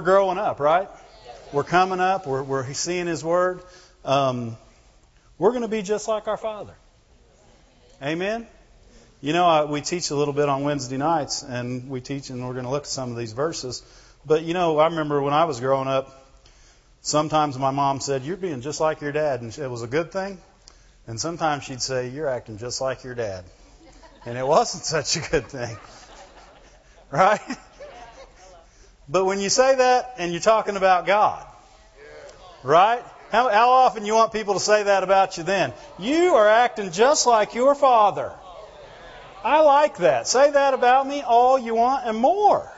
we're growing up, right? We're coming up. We're, we're seeing His Word. Um, we're going to be just like our Father. Amen? You know, I, we teach a little bit on Wednesday nights, and we teach, and we're going to look at some of these verses. But, you know, I remember when I was growing up, sometimes my mom said, You're being just like your dad, and it was a good thing. And sometimes she'd say, You're acting just like your dad. And it wasn't such a good thing. Right? But when you say that and you're talking about God, right? How, how often you want people to say that about you then? You are acting just like your father. I like that. Say that about me all you want and more.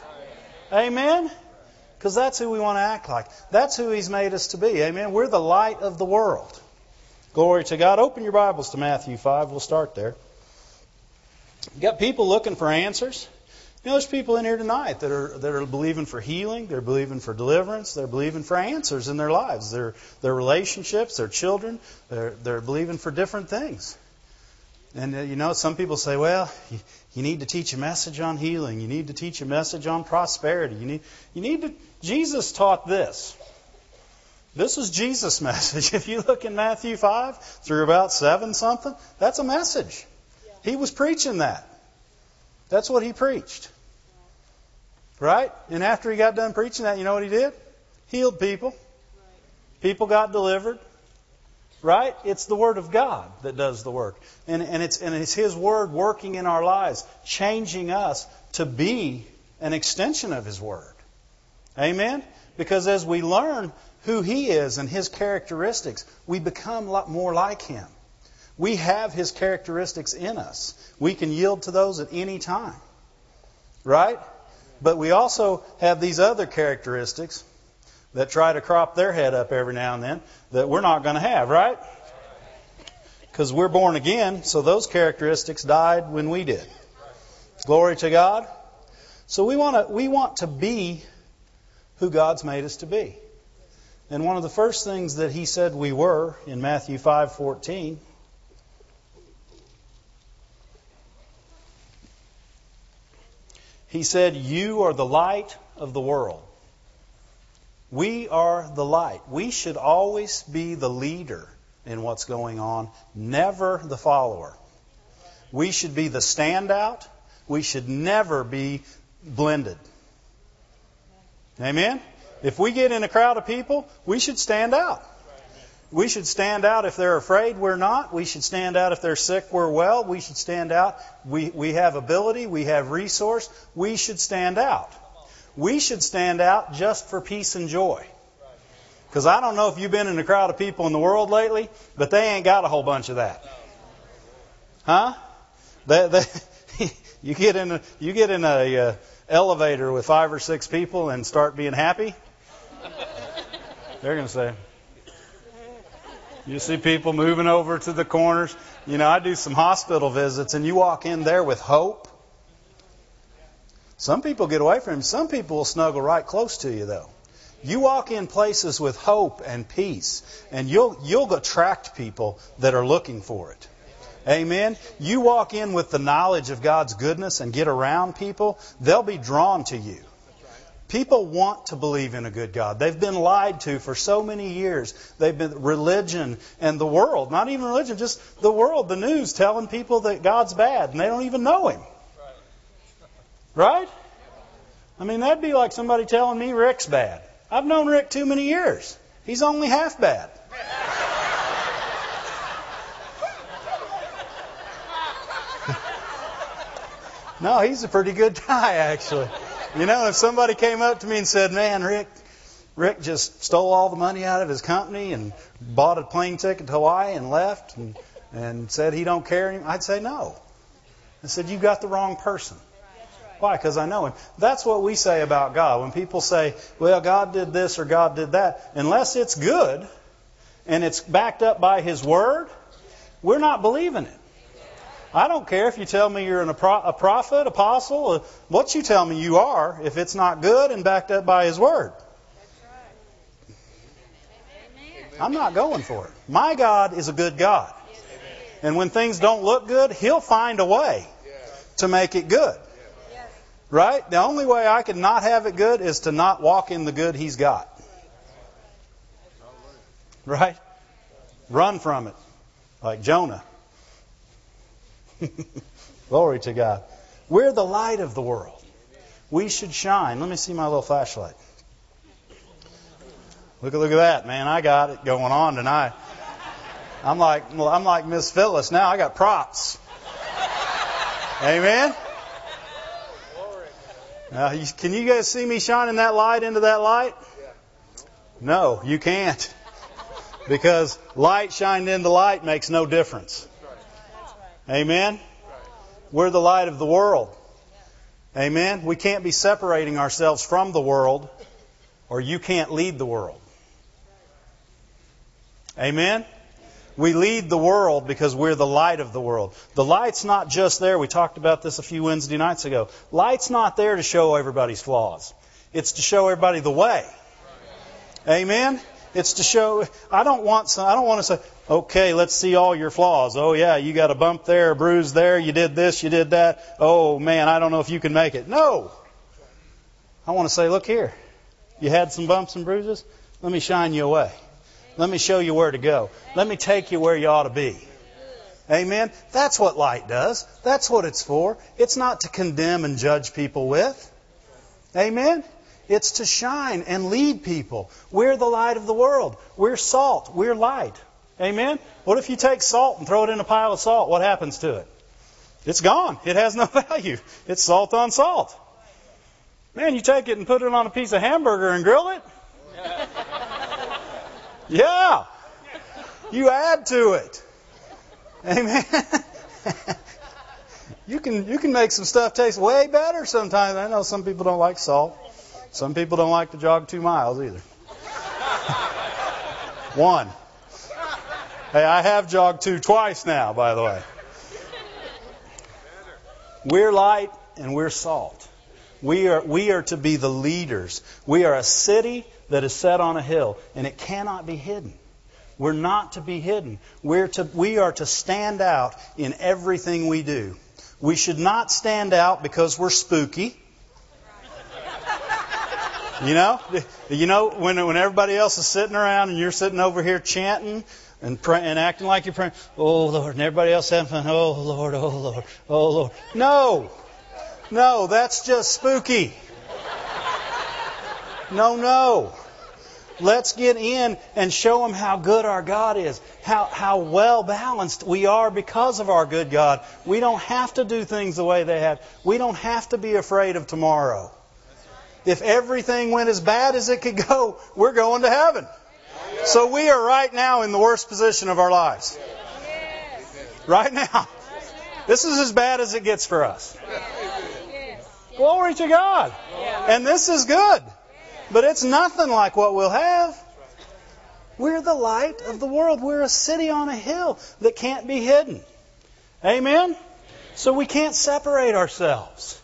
Amen? Because that's who we want to act like. That's who He's made us to be. Amen? We're the light of the world. Glory to God. Open your Bibles to Matthew 5. We'll start there. You got people looking for answers. You know, there's people in here tonight that are that are believing for healing, they're believing for deliverance, they're believing for answers in their lives, their their relationships, their children, they're they're believing for different things. And uh, you know, some people say, well, you, you need to teach a message on healing, you need to teach a message on prosperity. You need you need to Jesus taught this. This is Jesus' message. If you look in Matthew 5 through about 7 something, that's a message. He was preaching that. That's what he preached. Right? And after he got done preaching that, you know what he did? Healed people. People got delivered. Right? It's the Word of God that does the work. And, and, it's, and it's His Word working in our lives, changing us to be an extension of His Word. Amen? Because as we learn who He is and His characteristics, we become a lot more like Him. We have His characteristics in us. We can yield to those at any time. Right? But we also have these other characteristics that try to crop their head up every now and then that we're not going to have, right? Because we're born again, so those characteristics died when we did. Glory to God. So we want to we want to be who God's made us to be. And one of the first things that he said we were in Matthew 5:14 He said, You are the light of the world. We are the light. We should always be the leader in what's going on, never the follower. We should be the standout. We should never be blended. Amen? If we get in a crowd of people, we should stand out. We should stand out if they're afraid, we're not. We should stand out if they're sick, we're well. We should stand out. We, we have ability, we have resource. We should stand out. We should stand out just for peace and joy. Because I don't know if you've been in a crowd of people in the world lately, but they ain't got a whole bunch of that. Huh? They, they, you get in a, you get in a uh, elevator with five or six people and start being happy. They're going to say, you see people moving over to the corners. You know, I do some hospital visits, and you walk in there with hope. Some people get away from him. Some people will snuggle right close to you, though. You walk in places with hope and peace, and you'll you'll attract people that are looking for it. Amen. You walk in with the knowledge of God's goodness and get around people, they'll be drawn to you. People want to believe in a good God. They've been lied to for so many years. They've been religion and the world, not even religion, just the world, the news telling people that God's bad and they don't even know Him. Right? I mean, that'd be like somebody telling me Rick's bad. I've known Rick too many years. He's only half bad. no, he's a pretty good guy, actually. You know, if somebody came up to me and said, "Man, Rick, Rick just stole all the money out of his company and bought a plane ticket to Hawaii and left and, and said he don't care," anymore, I'd say no. I said, "You got the wrong person." Why? Because I know him. That's what we say about God. When people say, "Well, God did this or God did that," unless it's good and it's backed up by His Word, we're not believing it. I don't care if you tell me you're an, a prophet, apostle, uh, what you tell me you are, if it's not good and backed up by His Word. I'm not going for it. My God is a good God. And when things don't look good, He'll find a way to make it good. Right? The only way I can not have it good is to not walk in the good He's got. Right? Run from it. Like Jonah. Glory to God. We're the light of the world. We should shine. Let me see my little flashlight. Look at look at that, man. I got it going on tonight. I'm like I'm like Miss Phyllis now. I got props. Amen. Now, can you guys see me shining that light into that light? No, you can't. Because light shined into light makes no difference. Amen? We're the light of the world. Amen? We can't be separating ourselves from the world, or you can't lead the world. Amen? We lead the world because we're the light of the world. The light's not just there. We talked about this a few Wednesday nights ago. Light's not there to show everybody's flaws. It's to show everybody the way. Amen? It's to show. I don't want. Some, I don't want to say, okay, let's see all your flaws. Oh yeah, you got a bump there, a bruise there. You did this, you did that. Oh man, I don't know if you can make it. No. I want to say, look here. You had some bumps and bruises. Let me shine you away. Let me show you where to go. Let me take you where you ought to be. Amen. That's what light does. That's what it's for. It's not to condemn and judge people with. Amen. It's to shine and lead people. We're the light of the world. We're salt. We're light. Amen? What if you take salt and throw it in a pile of salt? What happens to it? It's gone. It has no value. It's salt on salt. Man, you take it and put it on a piece of hamburger and grill it? Yeah. You add to it. Amen. you can you can make some stuff taste way better sometimes. I know some people don't like salt. Some people don't like to jog two miles either. One. Hey, I have jogged two twice now, by the way. We're light and we're salt. We are, we are to be the leaders. We are a city that is set on a hill, and it cannot be hidden. We're not to be hidden. We're to, we are to stand out in everything we do. We should not stand out because we're spooky. You know, you know when when everybody else is sitting around and you're sitting over here chanting and pray, and acting like you're praying, oh Lord, and everybody else having fun, oh Lord, oh Lord, oh Lord. No, no, that's just spooky. No, no. Let's get in and show them how good our God is, how, how well balanced we are because of our good God. We don't have to do things the way they have. We don't have to be afraid of tomorrow. If everything went as bad as it could go, we're going to heaven. So we are right now in the worst position of our lives. Right now. This is as bad as it gets for us. Glory to God. And this is good. But it's nothing like what we'll have. We're the light of the world. We're a city on a hill that can't be hidden. Amen? So we can't separate ourselves.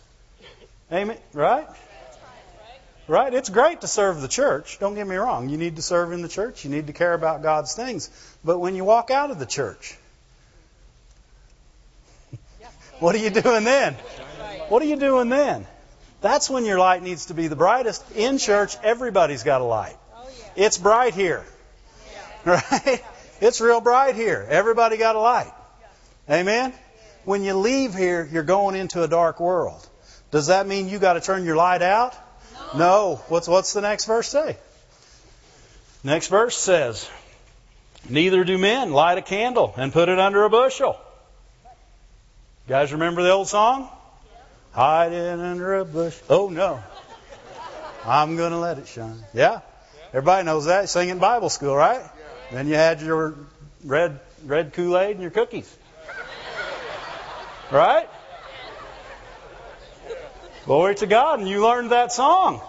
Amen? Right? Right? It's great to serve the church. Don't get me wrong. You need to serve in the church. You need to care about God's things. But when you walk out of the church, what are you doing then? What are you doing then? That's when your light needs to be the brightest. In church, everybody's got a light. It's bright here. Right? It's real bright here. Everybody got a light. Amen? When you leave here, you're going into a dark world. Does that mean you got to turn your light out? No. What's what's the next verse say? Next verse says, Neither do men light a candle and put it under a bushel. You guys remember the old song? Hiding under a bush. Oh no. I'm going to let it shine. Yeah. Everybody knows that. Sing in Bible school, right? Then you had your red red Kool-Aid and your cookies. Right? Glory to God. And you learned that song.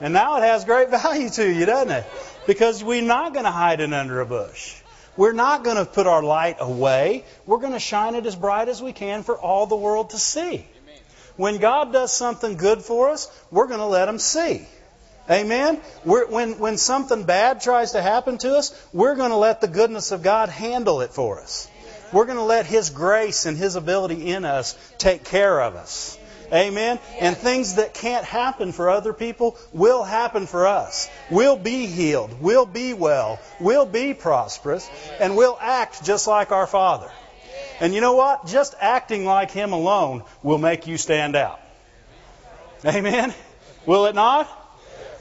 And now it has great value to you, doesn't it? Because we're not going to hide it under a bush. We're not going to put our light away. We're going to shine it as bright as we can for all the world to see. When God does something good for us, we're going to let Him see. Amen? We're, when, when something bad tries to happen to us, we're going to let the goodness of God handle it for us. We're going to let His grace and His ability in us take care of us. Amen. And things that can't happen for other people will happen for us. We'll be healed. We'll be well. We'll be prosperous. And we'll act just like our Father. And you know what? Just acting like Him alone will make you stand out. Amen. Will it not?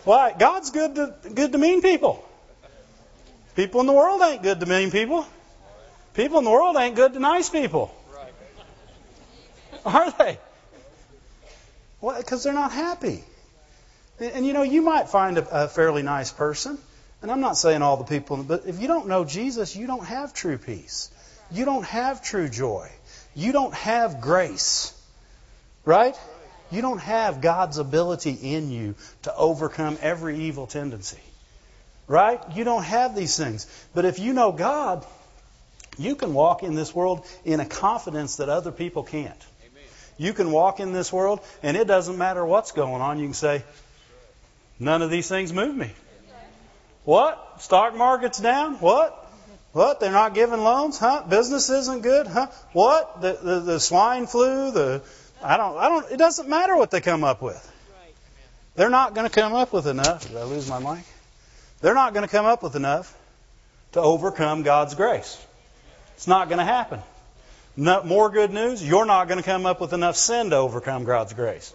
Why? God's good to, good to mean people. People in the world ain't good to mean people. People in the world ain't good to nice people. Are they? Well, because they're not happy. And, and, you know, you might find a, a fairly nice person, and I'm not saying all the people, but if you don't know Jesus, you don't have true peace. You don't have true joy. You don't have grace. Right? You don't have God's ability in you to overcome every evil tendency. Right? You don't have these things. But if you know God, you can walk in this world in a confidence that other people can't. You can walk in this world, and it doesn't matter what's going on. You can say, None of these things move me. What? Stock market's down? What? What? They're not giving loans? Huh? Business isn't good? Huh? What? The, the, the swine flu? The I don't I don't. It doesn't matter what they come up with. They're not going to come up with enough. Did I lose my mic? They're not going to come up with enough to overcome God's grace. It's not going to happen. No, more good news, you're not going to come up with enough sin to overcome God's grace.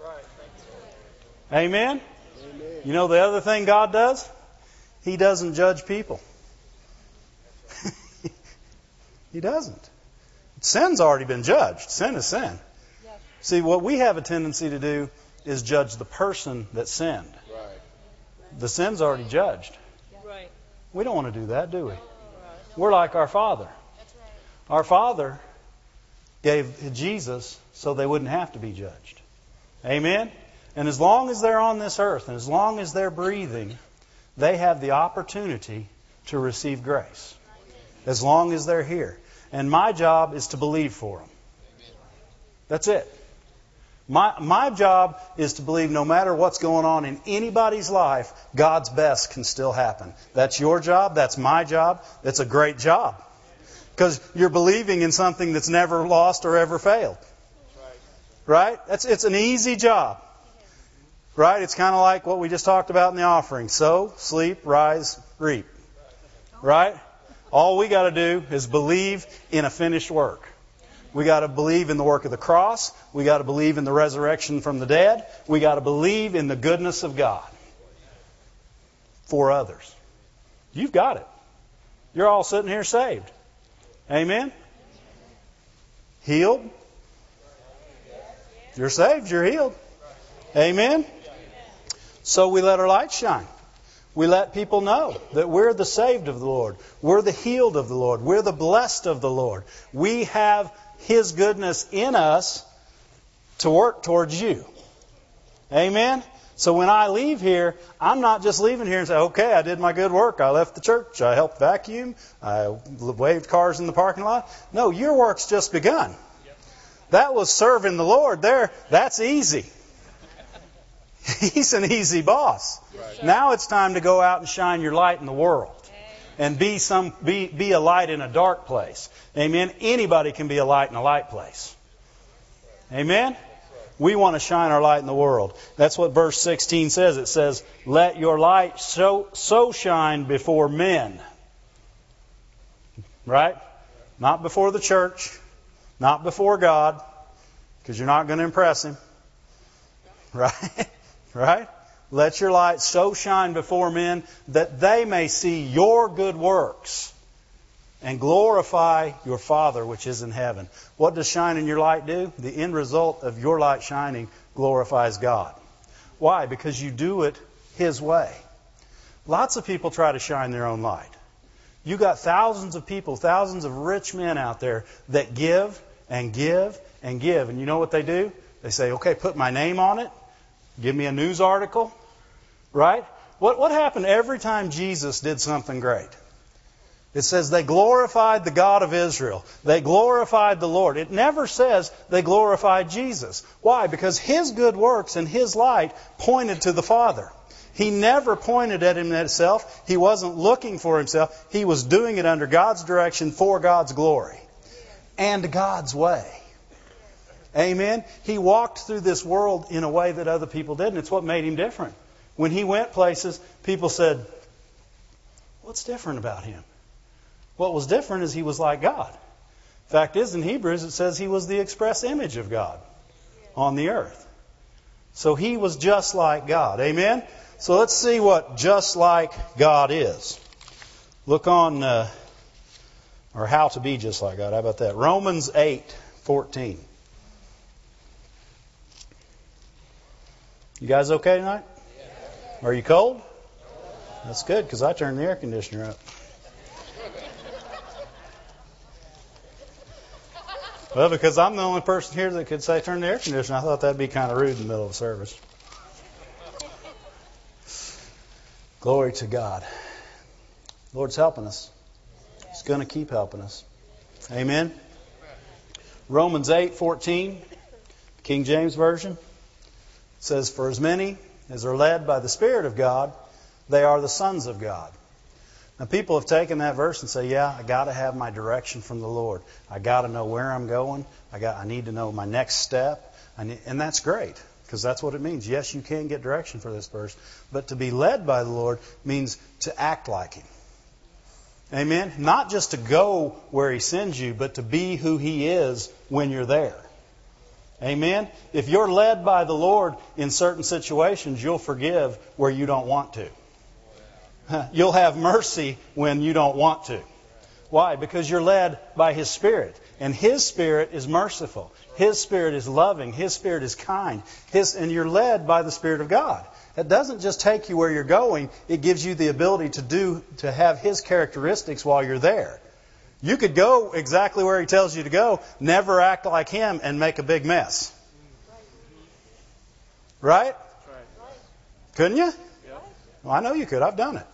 Amen? Amen? You know the other thing God does? He doesn't judge people. he doesn't. Sin's already been judged. Sin is sin. See, what we have a tendency to do is judge the person that sinned. Right. The sin's already judged. Right. We don't want to do that, do we? We're like our Father. Our Father gave Jesus so they wouldn't have to be judged. Amen? And as long as they're on this earth and as long as they're breathing, they have the opportunity to receive grace. As long as they're here. And my job is to believe for them. That's it. My, my job is to believe no matter what's going on in anybody's life, God's best can still happen. That's your job. That's my job. It's a great job. Because you're believing in something that's never lost or ever failed. Right? That's, it's an easy job. Right? It's kind of like what we just talked about in the offering. Sow, sleep, rise, reap. Right? All we got to do is believe in a finished work. We got to believe in the work of the cross. We got to believe in the resurrection from the dead. We got to believe in the goodness of God for others. You've got it. You're all sitting here saved. Amen? Healed? You're saved, you're healed. Amen? So we let our light shine. We let people know that we're the saved of the Lord. We're the healed of the Lord. We're the blessed of the Lord. We have His goodness in us to work towards you. Amen? So when I leave here, I'm not just leaving here and say, okay, I did my good work. I left the church. I helped vacuum. I waved cars in the parking lot. No, your work's just begun. That was serving the Lord there. That's easy. He's an easy boss. Now it's time to go out and shine your light in the world and be some be be a light in a dark place. Amen. Anybody can be a light in a light place. Amen. We want to shine our light in the world. That's what verse 16 says. It says, Let your light so, so shine before men. Right? Not before the church, not before God, because you're not going to impress Him. Right? right? Let your light so shine before men that they may see your good works and glorify your Father which is in heaven. What does shining your light do? The end result of your light shining glorifies God. Why? Because you do it His way. Lots of people try to shine their own light. You got thousands of people, thousands of rich men out there that give and give and give. And you know what they do? They say, okay, put my name on it. Give me a news article. Right? What, what happened every time Jesus did something great? It says they glorified the God of Israel. They glorified the Lord. It never says they glorified Jesus. Why? Because his good works and his light pointed to the Father. He never pointed at himself. He wasn't looking for himself. He was doing it under God's direction for God's glory and God's way. Amen. He walked through this world in a way that other people didn't. It's what made him different. When he went places, people said, What's different about him? What was different is he was like God. Fact is, in Hebrews, it says he was the express image of God on the earth. So he was just like God. Amen? So let's see what just like God is. Look on, uh, or how to be just like God. How about that? Romans 8, 14. You guys okay tonight? Are you cold? That's good because I turned the air conditioner up. Well, because I'm the only person here that could say turn the air conditioner, I thought that'd be kind of rude in the middle of service. Glory to God. Lord's helping us. He's going to keep helping us. Amen. Romans 8:14, King James version says, "For as many as are led by the Spirit of God, they are the sons of God." Now, people have taken that verse and say, "Yeah, I got to have my direction from the Lord. I got to know where I'm going. I got, I need to know my next step." And that's great because that's what it means. Yes, you can get direction for this verse, but to be led by the Lord means to act like Him. Amen. Not just to go where He sends you, but to be who He is when you're there. Amen. If you're led by the Lord in certain situations, you'll forgive where you don't want to. You'll have mercy when you don't want to. Why? Because you're led by His Spirit. And His Spirit is merciful. His Spirit is loving. His Spirit is kind. His, and you're led by the Spirit of God. It doesn't just take you where you're going, it gives you the ability to do, to have His characteristics while you're there. You could go exactly where He tells you to go, never act like Him, and make a big mess. Right? Couldn't you? Well, I know you could. I've done it.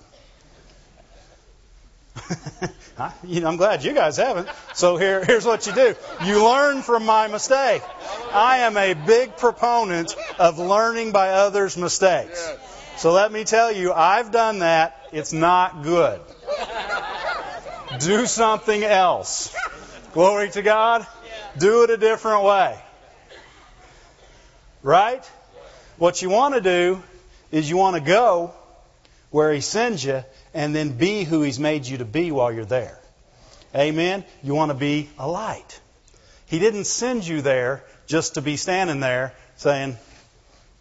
you know, I'm glad you guys haven't. So here, here's what you do. You learn from my mistake. I am a big proponent of learning by others' mistakes. So let me tell you, I've done that. It's not good. Do something else. Glory to God. Do it a different way. Right? What you want to do is you want to go where He sends you and then be who He's made you to be while you're there. Amen? You want to be a light. He didn't send you there just to be standing there saying,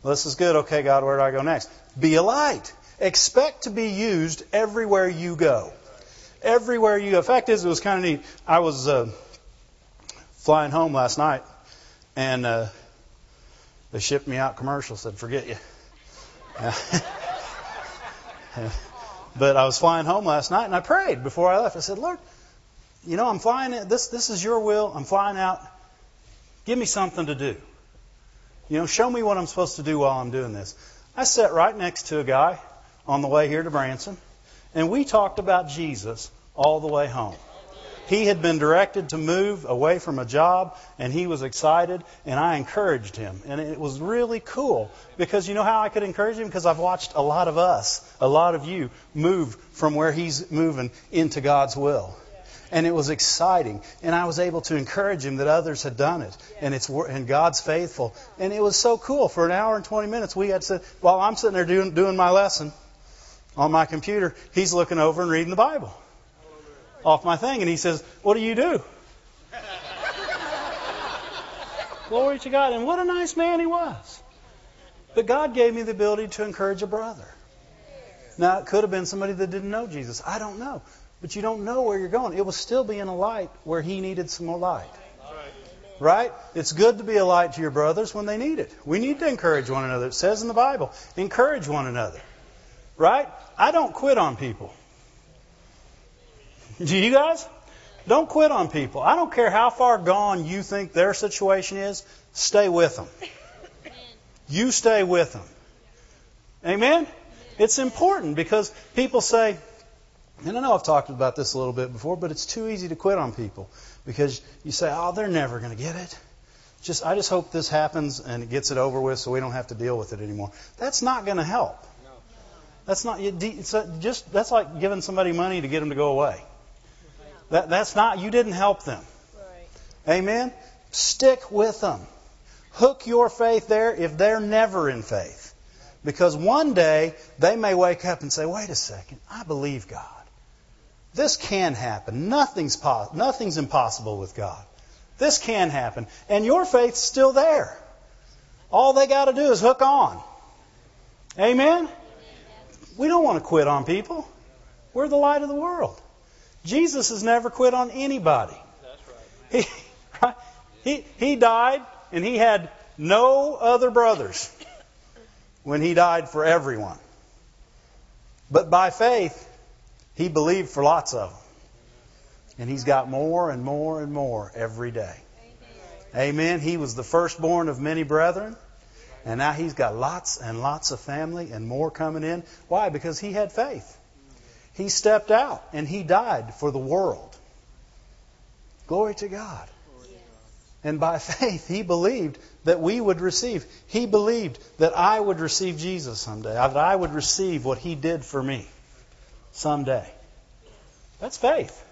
This is good. Okay, God, where do I go next? Be a light. Expect to be used everywhere you go. Everywhere you go. Fact is, it was kind of neat. I was uh, flying home last night, and uh, they shipped me out commercial. Said, "Forget you." But I was flying home last night and I prayed before I left. I said, Lord, you know, I'm flying. This this is your will. I'm flying out. Give me something to do. You know, show me what I'm supposed to do while I'm doing this. I sat right next to a guy on the way here to Branson, and we talked about Jesus all the way home. He had been directed to move away from a job, and he was excited, and I encouraged him. And it was really cool because you know how I could encourage him? Because I've watched a lot of us, a lot of you, move from where he's moving into God's will. And it was exciting, and I was able to encourage him that others had done it, and it's and God's faithful, and it was so cool. For an hour and twenty minutes, we had to while I'm sitting there doing doing my lesson on my computer, he's looking over and reading the Bible off my thing. And he says, What do you do? Glory to God. And what a nice man he was. But God gave me the ability to encourage a brother. Now, it could have been somebody that didn't know Jesus. I don't know. But you don't know where you're going. It was still being a light where he needed some more light. Right? It's good to be a light to your brothers when they need it. We need to encourage one another. It says in the Bible, encourage one another. Right? I don't quit on people. Do you guys? Don't quit on people. I don't care how far gone you think their situation is, stay with them. You stay with them. Amen? It's important because people say, and I know I've talked about this a little bit before, but it's too easy to quit on people because you say, "Oh, they're never going to get it." Just I just hope this happens and it gets it over with so we don't have to deal with it anymore. That's not going to help. That's not it's just that's like giving somebody money to get them to go away. That, that's not, you didn't help them. Right. Amen? Stick with them. Hook your faith there if they're never in faith. Because one day they may wake up and say, wait a second, I believe God. This can happen. Nothing's, pos- nothing's impossible with God. This can happen. And your faith's still there. All they got to do is hook on. Amen? We don't want to quit on people. We're the light of the world. Jesus has never quit on anybody. He, right? he, he died and he had no other brothers when he died for everyone. But by faith, he believed for lots of them. And he's got more and more and more every day. Amen. He was the firstborn of many brethren. And now he's got lots and lots of family and more coming in. Why? Because he had faith. He stepped out and he died for the world. Glory to God. And by faith, he believed that we would receive. He believed that I would receive Jesus someday, that I would receive what he did for me someday. That's faith.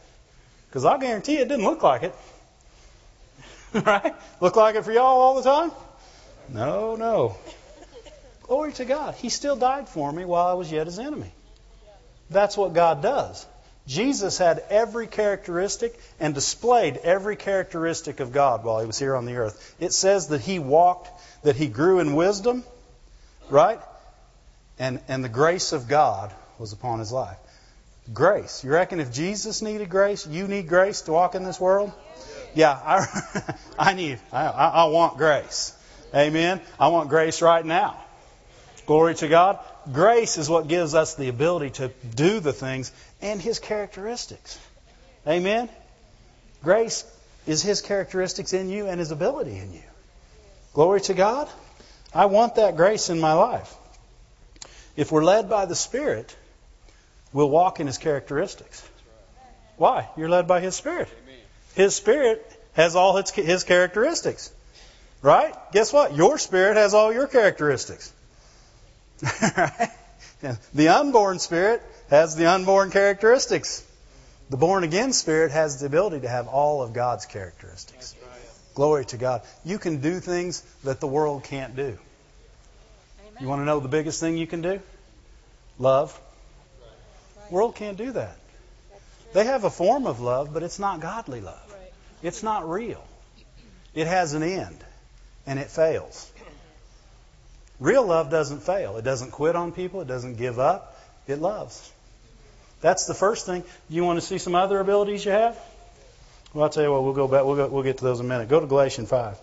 Because I'll guarantee it didn't look like it. right? Look like it for y'all all the time? No, no. Glory to God. He still died for me while I was yet his enemy. That's what God does. Jesus had every characteristic and displayed every characteristic of God while he was here on the earth. It says that he walked, that he grew in wisdom, right? And, and the grace of God was upon his life. Grace. You reckon if Jesus needed grace, you need grace to walk in this world? Yeah, I, I need, I, I want grace. Amen. I want grace right now. Glory to God. Grace is what gives us the ability to do the things and His characteristics. Amen. Grace is His characteristics in you and His ability in you. Glory to God. I want that grace in my life. If we're led by the Spirit, we'll walk in His characteristics. Why? You're led by His Spirit. His Spirit has all His characteristics. Right? Guess what? Your spirit has all your characteristics. The unborn spirit has the unborn characteristics. The born again spirit has the ability to have all of God's characteristics. Glory to God. You can do things that the world can't do. You want to know the biggest thing you can do? Love. World can't do that. They have a form of love, but it's not godly love. It's not real. It has an end and it fails. Real love doesn't fail. It doesn't quit on people. It doesn't give up. It loves. That's the first thing. You want to see some other abilities you have? Well, I'll tell you what. We'll go back. We'll go, we'll get to those in a minute. Go to Galatians five.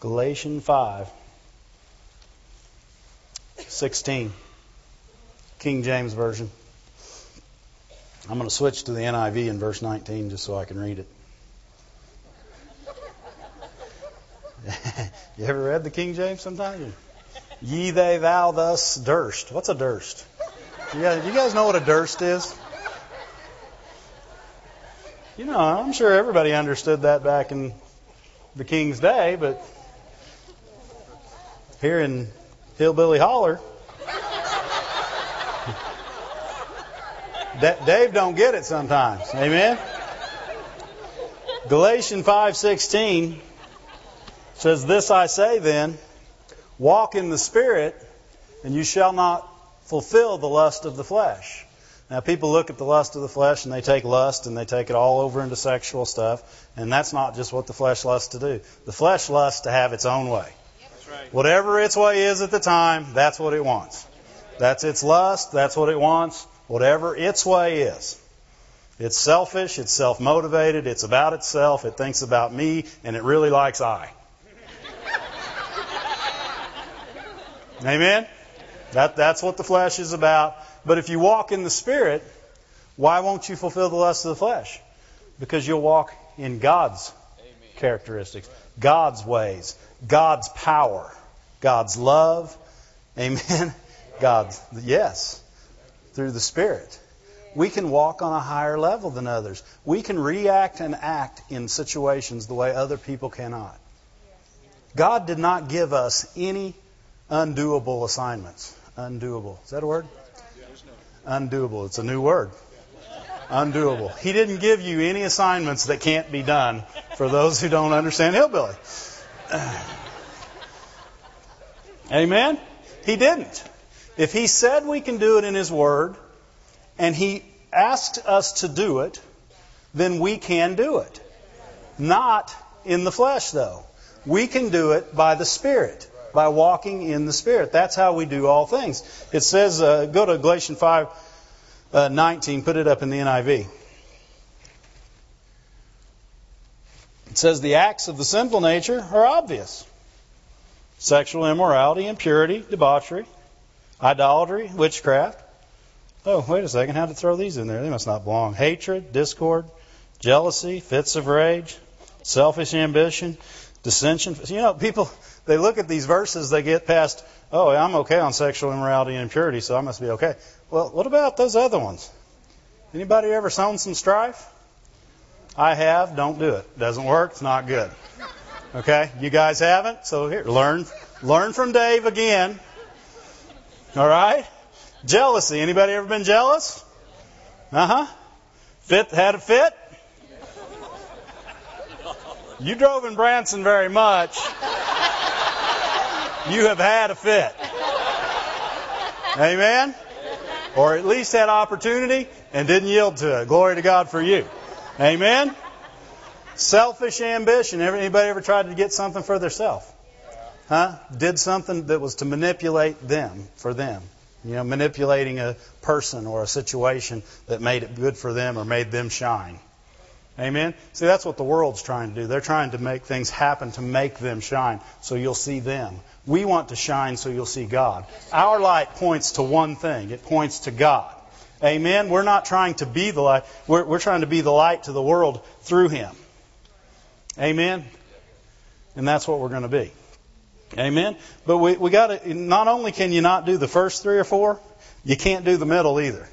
Galatians 5, 16, King James Version. I'm going to switch to the NIV in verse 19 just so I can read it. you ever read the King James sometime? Ye, they, thou, thus, durst. What's a durst? Guys, you guys know what a durst is? You know, I'm sure everybody understood that back in the King's day, but here in Hillbilly Holler, Dave don't get it sometimes. Amen. Galatians 5:16 says, "This I say then, walk in the Spirit, and you shall not fulfill the lust of the flesh." Now, people look at the lust of the flesh and they take lust and they take it all over into sexual stuff, and that's not just what the flesh lusts to do. The flesh lusts to have its own way. Whatever its way is at the time, that's what it wants. That's its lust, that's what it wants whatever its way is. It's selfish, it's self motivated, it's about itself, it thinks about me, and it really likes I. Amen? That, that's what the flesh is about. But if you walk in the Spirit, why won't you fulfill the lust of the flesh? Because you'll walk in God's characteristics, God's ways, God's power, God's love. Amen? God's, yes through the Spirit. We can walk on a higher level than others. We can react and act in situations the way other people cannot. God did not give us any undoable assignments. Undoable. Is that a word? Undoable. It's a new word. Undoable. He didn't give you any assignments that can't be done for those who don't understand hillbilly. Amen? He didn't. If he said we can do it in his word, and he asked us to do it, then we can do it. Not in the flesh, though. We can do it by the Spirit, by walking in the Spirit. That's how we do all things. It says, uh, go to Galatians 5 uh, 19, put it up in the NIV. It says, the acts of the sinful nature are obvious sexual immorality, impurity, debauchery, idolatry, witchcraft. Oh, wait a second. How to throw these in there? They must not belong. Hatred, discord, jealousy, fits of rage, selfish ambition, dissension. You know, people, they look at these verses, they get past, oh, I'm okay on sexual immorality and impurity, so I must be okay. Well, what about those other ones? Anybody ever sown some strife? I have. Don't do it. Doesn't work. It's not good. Okay? You guys haven't? So here, learn, learn from Dave again. All right? Jealousy. Anybody ever been jealous? Uh huh. Fit, had a fit? You drove in Branson very much. You have had a fit. Amen? Or at least had opportunity and didn't yield to it. Glory to God for you. Amen? Selfish ambition. Anybody ever tried to get something for themselves? Huh? Did something that was to manipulate them, for them. You know, manipulating a person or a situation that made it good for them or made them shine. Amen? See, that's what the world's trying to do. They're trying to make things happen to make them shine so you'll see them. We want to shine so you'll see God. Our light points to one thing it points to God. Amen? We're not trying to be the light, we're, we're trying to be the light to the world through Him. Amen? And that's what we're going to be. Amen? But we, we got to, not only can you not do the first three or four, you can't do the middle either.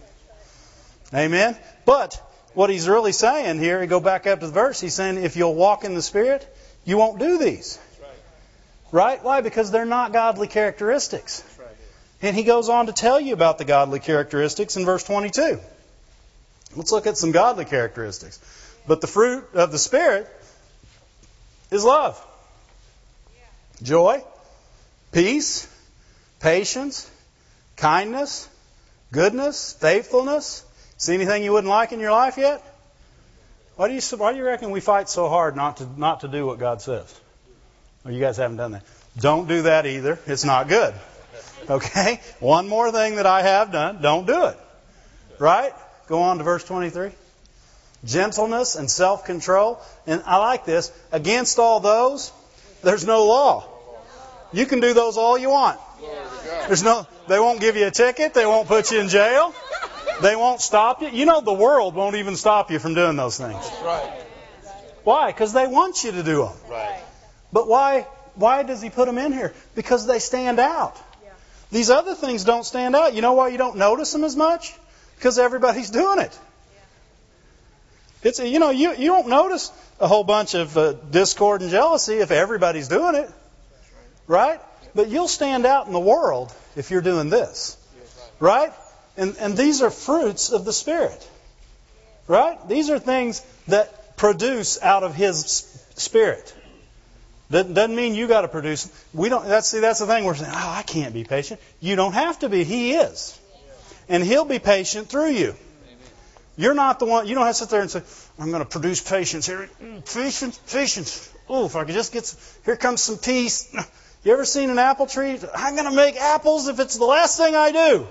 Amen? But what he's really saying here, he go back up to the verse, he's saying if you'll walk in the Spirit, you won't do these. Right? Why? Because they're not godly characteristics. And he goes on to tell you about the godly characteristics in verse 22. Let's look at some godly characteristics. But the fruit of the Spirit is love, joy, peace, patience, kindness, goodness, faithfulness, See anything you wouldn't like in your life yet? Why do you why do you reckon we fight so hard not to not to do what God says? Well, you guys haven't done that. Don't do that either. It's not good. Okay? One more thing that I have done, don't do it. Right? Go on to verse 23. Gentleness and self-control. And I like this. Against all those, there's no law. You can do those all you want. There's no, they won't give you a ticket. They won't put you in jail. They won't stop you. You know, the world won't even stop you from doing those things. Right. Why? Because they want you to do them. Right. But why? Why does he put them in here? Because they stand out. These other things don't stand out. You know why you don't notice them as much? Because everybody's doing it. It's you know you you don't notice a whole bunch of uh, discord and jealousy if everybody's doing it, right? But you'll stand out in the world if you're doing this, right? And, and these are fruits of the Spirit. Right? These are things that produce out of His Spirit. That doesn't mean you got to produce. We don't. That's see. That's the thing. We're saying, "Oh, I can't be patient." You don't have to be. He is, and He'll be patient through you. You're not the one. You don't have to sit there and say, "I'm going to produce patience here." Mm, patience, patience. Oh, if I could just get. Some, here comes some peace. You ever seen an apple tree? I'm going to make apples if it's the last thing I do.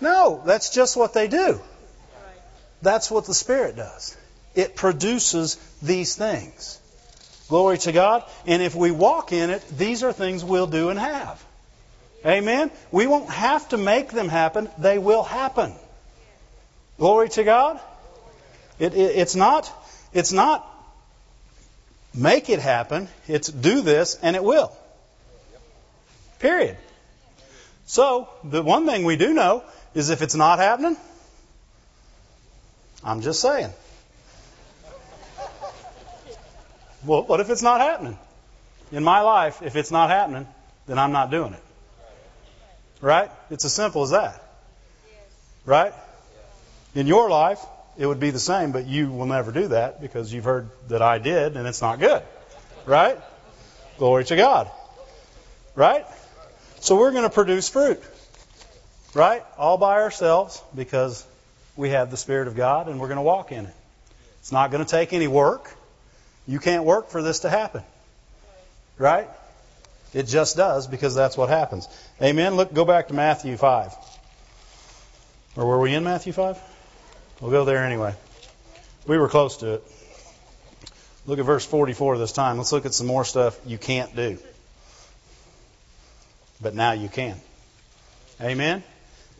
No, that's just what they do. That's what the Spirit does. It produces these things. Glory to God. And if we walk in it, these are things we'll do and have. Amen? We won't have to make them happen, they will happen. Glory to God. It, it, it's not. It's not make it happen. It's do this and it will. Period. So the one thing we do know is if it's not happening, I'm just saying. Well, what if it's not happening? In my life, if it's not happening, then I'm not doing it. Right? It's as simple as that. Right? In your life, it would be the same, but you will never do that because you've heard that I did and it's not good. Right? Glory to God. Right? So we're going to produce fruit. Right? All by ourselves because we have the Spirit of God and we're going to walk in it. It's not going to take any work. You can't work for this to happen. Right? It just does because that's what happens. Amen. Look, go back to Matthew 5. Or were we in Matthew 5? We'll go there anyway. We were close to it. Look at verse 44 this time. Let's look at some more stuff you can't do. But now you can. Amen.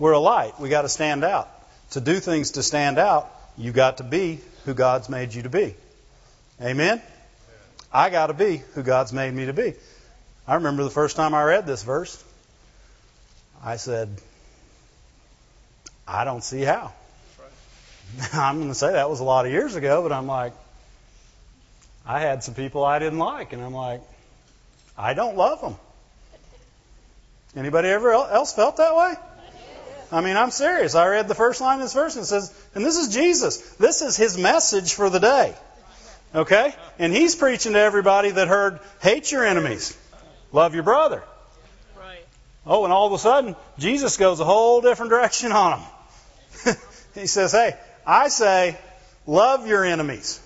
We're a light. We got to stand out. To do things to stand out, you got to be who God's made you to be. Amen. I got to be who God's made me to be. I remember the first time I read this verse. I said, I don't see how. I'm going to say that was a lot of years ago, but I'm like, I had some people I didn't like, and I'm like, I don't love them. Anybody ever else felt that way? I mean, I'm serious. I read the first line of this verse and it says, and this is Jesus. This is his message for the day. Okay? And he's preaching to everybody that heard, hate your enemies. Love your brother. Right. Oh, and all of a sudden, Jesus goes a whole different direction on them. he says, hey, I say, love your enemies.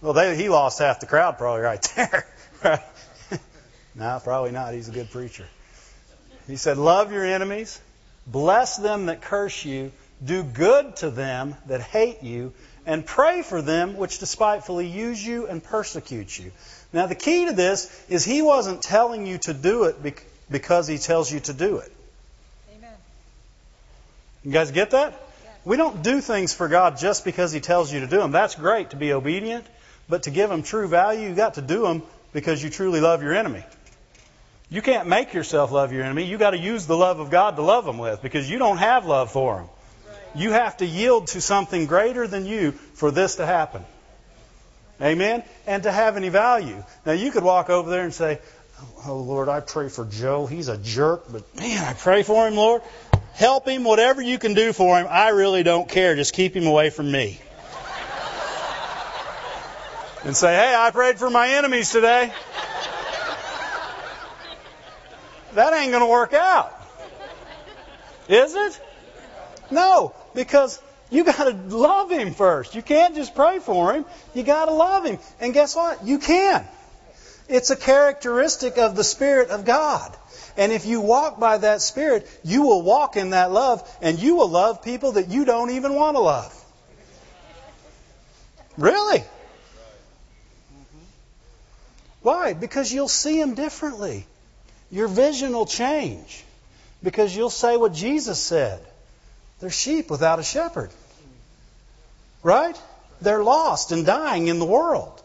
Well, they, he lost half the crowd probably right there. right? no, probably not. He's a good preacher. He said, love your enemies. Bless them that curse you. Do good to them that hate you. And pray for them which despitefully use you and persecute you. Now, the key to this is he wasn't telling you to do it because he tells you to do it. Amen. You guys get that? We don't do things for God just because he tells you to do them. That's great to be obedient, but to give them true value, you've got to do them because you truly love your enemy. You can't make yourself love your enemy. You've got to use the love of God to love them with because you don't have love for them. You have to yield to something greater than you for this to happen. Amen? And to have any value. Now, you could walk over there and say, Oh, Lord, I pray for Joe. He's a jerk, but man, I pray for him, Lord. Help him, whatever you can do for him. I really don't care. Just keep him away from me. and say, Hey, I prayed for my enemies today. That ain't going to work out. Is it? No, because you got to love him first. You can't just pray for him. You got to love him. And guess what? You can. It's a characteristic of the Spirit of God. And if you walk by that Spirit, you will walk in that love and you will love people that you don't even want to love. Really? Why? Because you'll see them differently. Your vision will change. Because you'll say what Jesus said. They're sheep without a shepherd. Right? They're lost and dying in the world.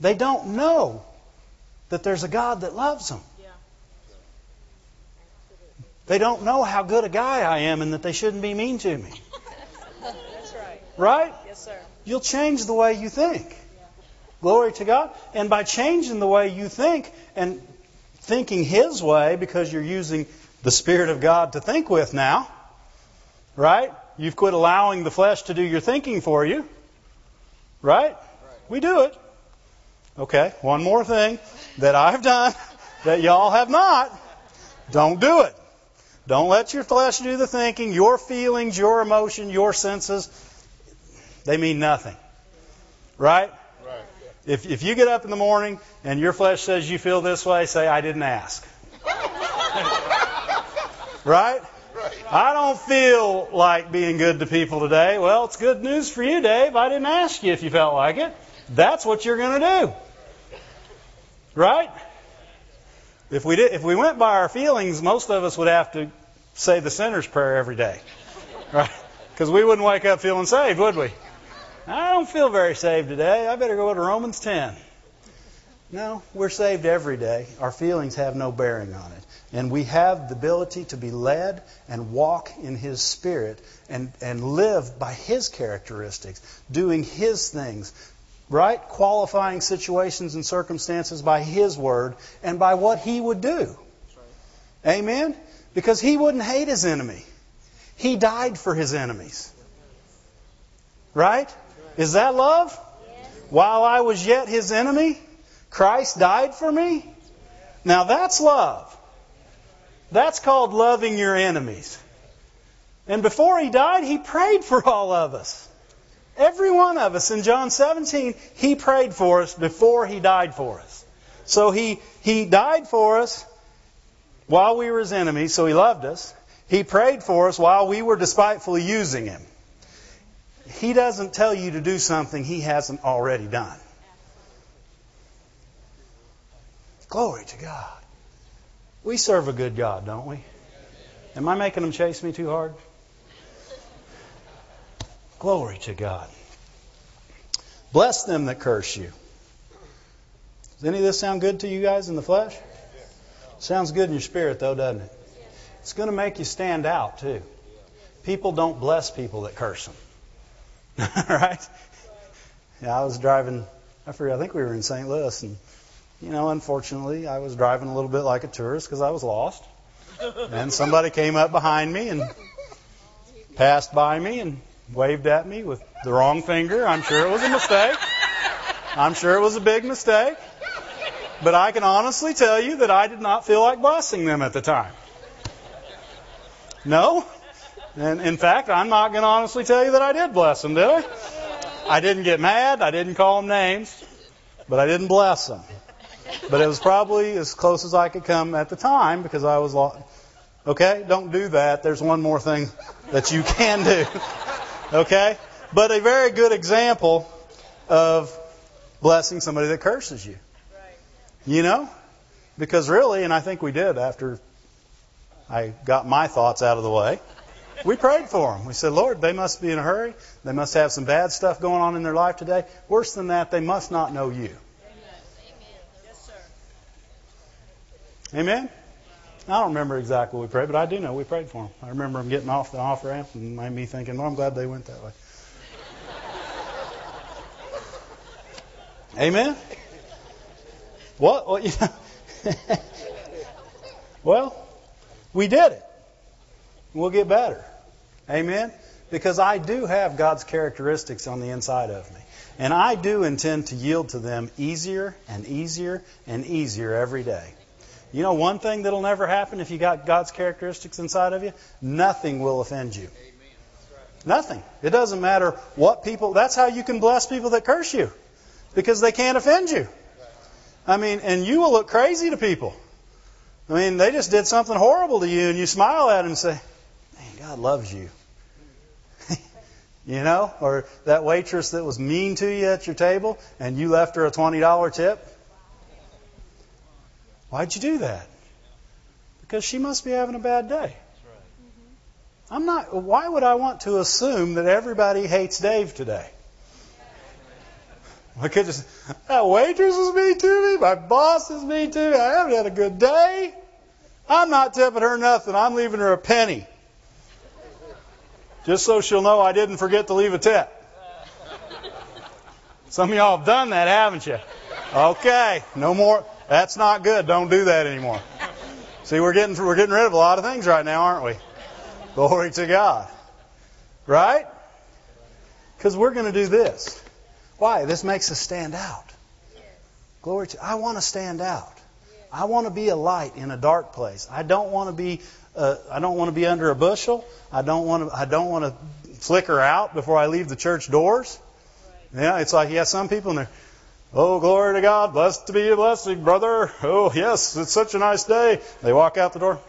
They don't know that there's a God that loves them. They don't know how good a guy I am and that they shouldn't be mean to me. That's right. Right? Yes, sir. You'll change the way you think. Glory to God. And by changing the way you think and thinking His way, because you're using the Spirit of God to think with now, right? You've quit allowing the flesh to do your thinking for you. Right? We do it. Okay, one more thing that I've done that y'all have not. Don't do it. Don't let your flesh do the thinking. Your feelings, your emotion, your senses, they mean nothing. Right? Right. If, if you get up in the morning and your flesh says you feel this way, say, I didn't ask. right? I don't feel like being good to people today. Well, it's good news for you, Dave. I didn't ask you if you felt like it. That's what you're going to do. Right? If we did, if we went by our feelings, most of us would have to say the sinner's prayer every day. Right? Because we wouldn't wake up feeling saved, would we? I don't feel very saved today. I better go to Romans 10. No, we're saved every day. Our feelings have no bearing on it. And we have the ability to be led and walk in His Spirit and, and live by His characteristics, doing His things, right? Qualifying situations and circumstances by His Word and by what He would do. Amen? Because He wouldn't hate His enemy. He died for His enemies. Right? Is that love? While I was yet his enemy, Christ died for me? Now that's love. That's called loving your enemies. And before he died, he prayed for all of us. Every one of us in John 17, he prayed for us before he died for us. So he, he died for us while we were his enemies, so he loved us. He prayed for us while we were despitefully using him. He doesn't tell you to do something he hasn't already done. Glory to God. We serve a good God, don't we? Am I making them chase me too hard? Glory to God. Bless them that curse you. Does any of this sound good to you guys in the flesh? Sounds good in your spirit, though, doesn't it? It's going to make you stand out, too. People don't bless people that curse them. right? Yeah, I was driving, I forget, I think we were in St. Louis, and, you know, unfortunately, I was driving a little bit like a tourist because I was lost. And somebody came up behind me and passed by me and waved at me with the wrong finger. I'm sure it was a mistake. I'm sure it was a big mistake. But I can honestly tell you that I did not feel like blessing them at the time. No? And in fact, I'm not going to honestly tell you that I did bless them, did I? I didn't get mad. I didn't call them names. But I didn't bless them. But it was probably as close as I could come at the time because I was lost. Okay? Don't do that. There's one more thing that you can do. Okay? But a very good example of blessing somebody that curses you. You know? Because really, and I think we did after I got my thoughts out of the way, we prayed for them. We said, Lord, they must be in a hurry. They must have some bad stuff going on in their life today. Worse than that, they must not know you. Amen? I don't remember exactly what we prayed, but I do know we prayed for them. I remember them getting off the off ramp and me thinking, well, I'm glad they went that way. Amen? What? Well, you know, well, we did it. We'll get better. Amen? Because I do have God's characteristics on the inside of me. And I do intend to yield to them easier and easier and easier every day. You know one thing that'll never happen if you got God's characteristics inside of you? Nothing will offend you. Nothing. It doesn't matter what people, that's how you can bless people that curse you. Because they can't offend you. I mean, and you will look crazy to people. I mean, they just did something horrible to you and you smile at them and say, man, God loves you. you know? Or that waitress that was mean to you at your table and you left her a $20 tip. Why'd you do that? Because she must be having a bad day. I'm not, why would I want to assume that everybody hates Dave today? I could just, that waitress is mean to me, my boss is mean to me, I haven't had a good day. I'm not tipping her nothing, I'm leaving her a penny. Just so she'll know I didn't forget to leave a tip. Some of y'all have done that, haven't you? Okay, no more. That's not good. Don't do that anymore. See, we're getting we're getting rid of a lot of things right now, aren't we? Glory to God. Right? Because we're going to do this. Why? This makes us stand out. Glory to I want to stand out. I want to be a light in a dark place. I don't want to be uh, I don't want to be under a bushel. I don't want to I don't want to flicker out before I leave the church doors. Yeah, it's like yeah, some people in there. Oh, glory to God. Blessed to be a blessing, brother. Oh, yes, it's such a nice day. They walk out the door.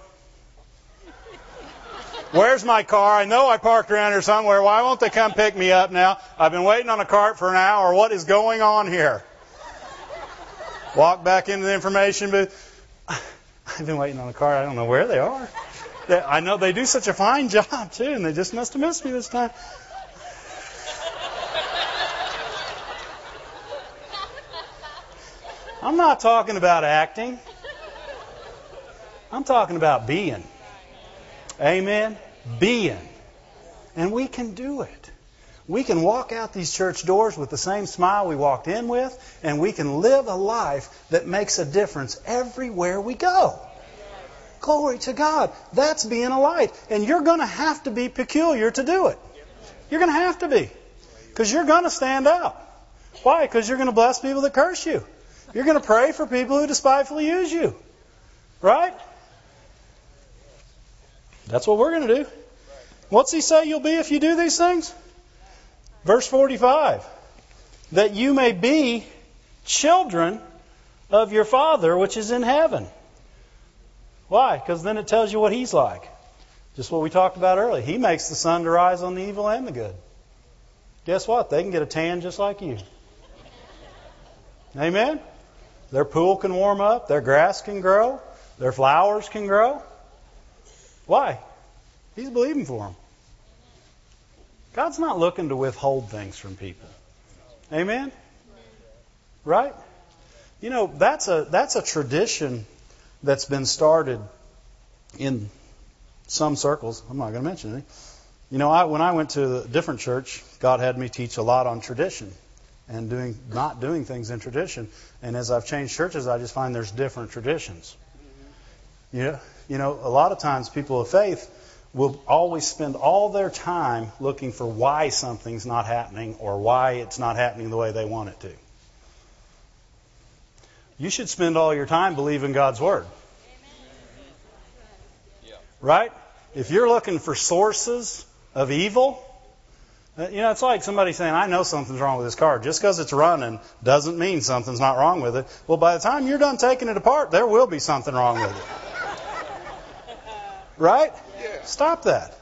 Where's my car? I know I parked around here somewhere. Why won't they come pick me up now? I've been waiting on a cart for an hour. What is going on here? Walk back into the information booth. I've been waiting on a car. I don't know where they are. I know they do such a fine job, too, and they just must have missed me this time. I'm not talking about acting. I'm talking about being. Amen? Being. And we can do it. We can walk out these church doors with the same smile we walked in with, and we can live a life that makes a difference everywhere we go. Glory to God. That's being a light. And you're going to have to be peculiar to do it. You're going to have to be. Because you're going to stand out. Why? Because you're going to bless people that curse you. You're going to pray for people who despitefully use you. Right? That's what we're going to do. What's he say you'll be if you do these things? Verse 45 that you may be children of your Father which is in heaven. Why? Because then it tells you what He's like. Just what we talked about earlier. He makes the sun to rise on the evil and the good. Guess what? They can get a tan just like you. Amen? Their pool can warm up, their grass can grow, their flowers can grow. Why? He's believing for them. God's not looking to withhold things from people. Amen? Right? You know, that's a that's a tradition that's been started in some circles. I'm not going to mention any. You know, I, when I went to a different church, God had me teach a lot on tradition and doing not doing things in tradition. And as I've changed churches, I just find there's different traditions. You know, you know, a lot of times people of faith will always spend all their time looking for why something's not happening or why it's not happening the way they want it to. You should spend all your time believing God's Word. Right? If you're looking for sources of evil, Uh, you know, it's like somebody saying, I know something's wrong with this car. Just because it's running doesn't mean something's not wrong with it. Well, by the time you're done taking it apart, there will be something wrong with it. Right? Stop that.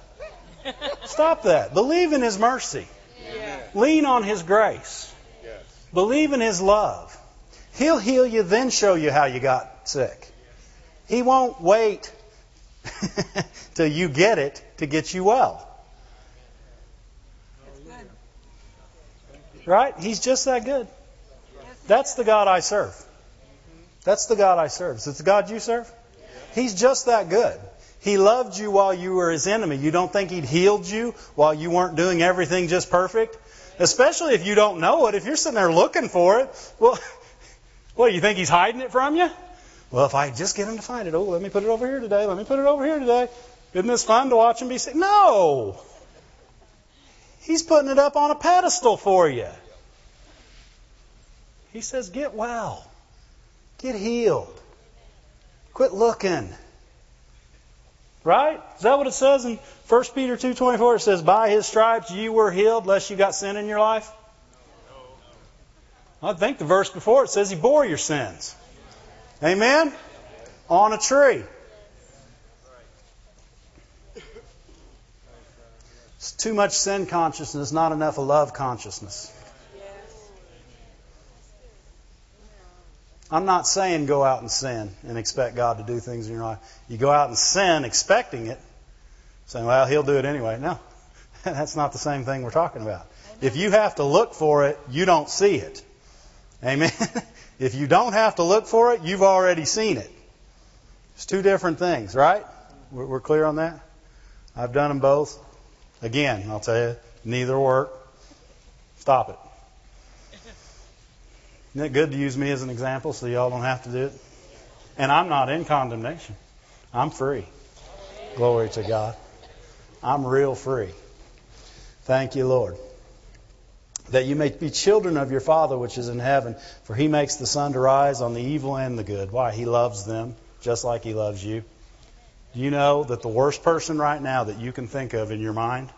Stop that. Believe in His mercy. Lean on His grace. Believe in His love. He'll heal you, then show you how you got sick. He won't wait till you get it to get you well. Right? He's just that good. That's the God I serve. That's the God I serve. Is it the God you serve? He's just that good. He loved you while you were his enemy. You don't think he'd healed you while you weren't doing everything just perfect? Especially if you don't know it. If you're sitting there looking for it, well, what, you think he's hiding it from you? Well, if I just get him to find it, oh, let me put it over here today. Let me put it over here today. Isn't this fun to watch him be sick? No! He's putting it up on a pedestal for you. He says, get well. Get healed. Quit looking. Right? Is that what it says in 1 Peter 2.24? It says, by his stripes you were healed, lest you got sin in your life? I think the verse before it says he bore your sins. Amen? On a tree. It's too much sin consciousness, not enough love consciousness. I'm not saying go out and sin and expect God to do things in your life. You go out and sin expecting it, saying, well, He'll do it anyway. No, that's not the same thing we're talking about. If you have to look for it, you don't see it. Amen. if you don't have to look for it, you've already seen it. It's two different things, right? We're clear on that? I've done them both. Again, I'll tell you, neither work. Stop it. Isn't it good to use me as an example so y'all don't have to do it? And I'm not in condemnation. I'm free. Glory to God. I'm real free. Thank you, Lord. That you may be children of your Father which is in heaven, for he makes the sun to rise on the evil and the good. Why? He loves them just like he loves you. Do you know that the worst person right now that you can think of in your mind,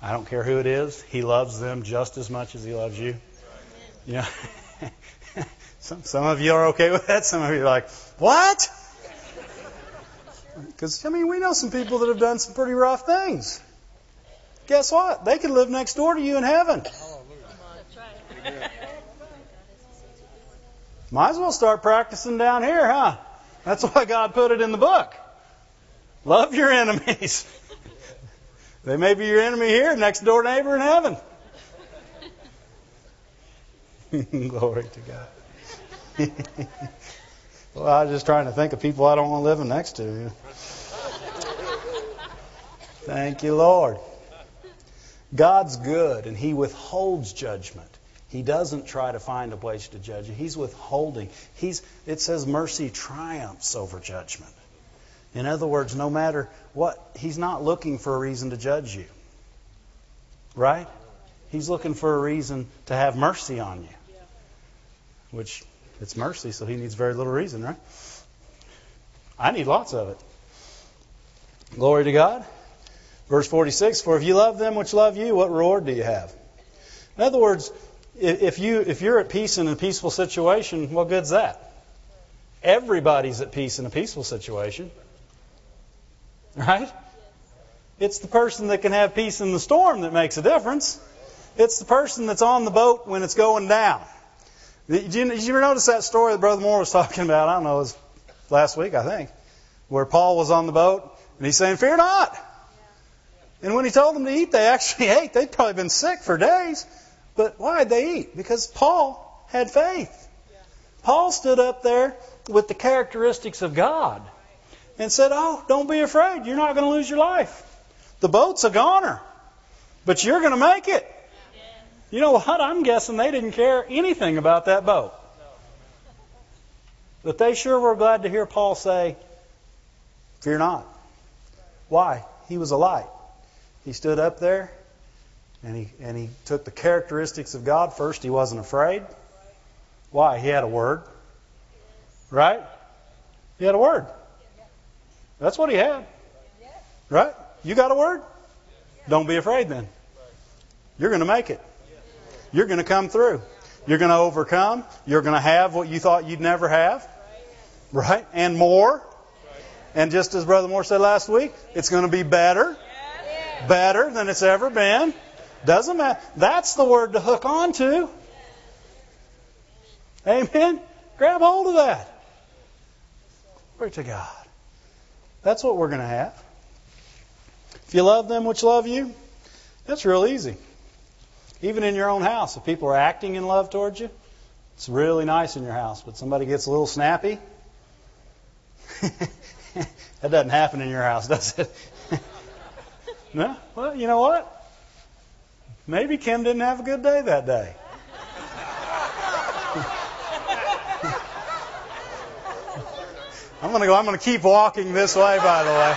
I don't care who it is, he loves them just as much as he loves you? You know, some, some of you are okay with that. Some of you are like, what? Because, I mean, we know some people that have done some pretty rough things. Guess what? They could live next door to you in heaven. Might as well start practicing down here, huh? That's why God put it in the book. Love your enemies. they may be your enemy here, next door neighbor in heaven. Glory to God. well, I was just trying to think of people I don't want living next to. Thank you, Lord. God's good, and He withholds judgment. He doesn't try to find a place to judge you. He's withholding. He's, it says mercy triumphs over judgment. In other words, no matter what, He's not looking for a reason to judge you. Right? He's looking for a reason to have mercy on you. Which it's mercy, so he needs very little reason, right? I need lots of it. Glory to God. Verse 46 For if you love them which love you, what reward do you have? In other words, if, you, if you're at peace in a peaceful situation, what good's that? Everybody's at peace in a peaceful situation. Right? It's the person that can have peace in the storm that makes a difference. It's the person that's on the boat when it's going down. Did you, did you ever notice that story that Brother Moore was talking about? I don't know, it was last week, I think, where Paul was on the boat and he's saying, Fear not. And when he told them to eat, they actually ate. They'd probably been sick for days. But why did they eat? Because Paul had faith. Paul stood up there with the characteristics of God and said, Oh, don't be afraid. You're not going to lose your life. The boat's a goner, but you're going to make it. You know what? I'm guessing they didn't care anything about that boat. But they sure were glad to hear Paul say, Fear not. Why? He was a light. He stood up there and he, and he took the characteristics of God. First, he wasn't afraid. Why? He had a word. Right? He had a word. That's what he had. Right? You got a word? Don't be afraid then. You're going to make it. You're going to come through. You're going to overcome. You're going to have what you thought you'd never have. Right? And more. And just as Brother Moore said last week, it's going to be better. Better than it's ever been. Doesn't matter. That's the word to hook on to. Amen. Grab hold of that. Glory to God. That's what we're going to have. If you love them which love you, that's real easy. Even in your own house, if people are acting in love towards you, it's really nice in your house. But somebody gets a little snappy, that doesn't happen in your house, does it? no? Well, you know what? Maybe Kim didn't have a good day that day. I'm to go, I'm to keep walking this way, by the way.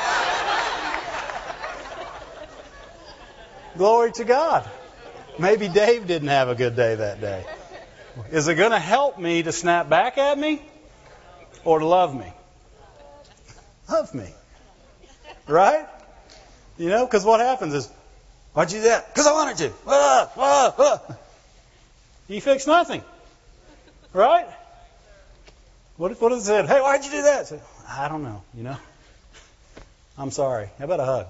Glory to God. Maybe Dave didn't have a good day that day. Is it going to help me to snap back at me or to love me? Love me. Right? You know, because what happens is, why'd you do that? Because I wanted to. Ah, ah, ah. You fix nothing. Right? What what if it said, hey, why'd you do that? Say, I don't know, you know. I'm sorry. How about a hug?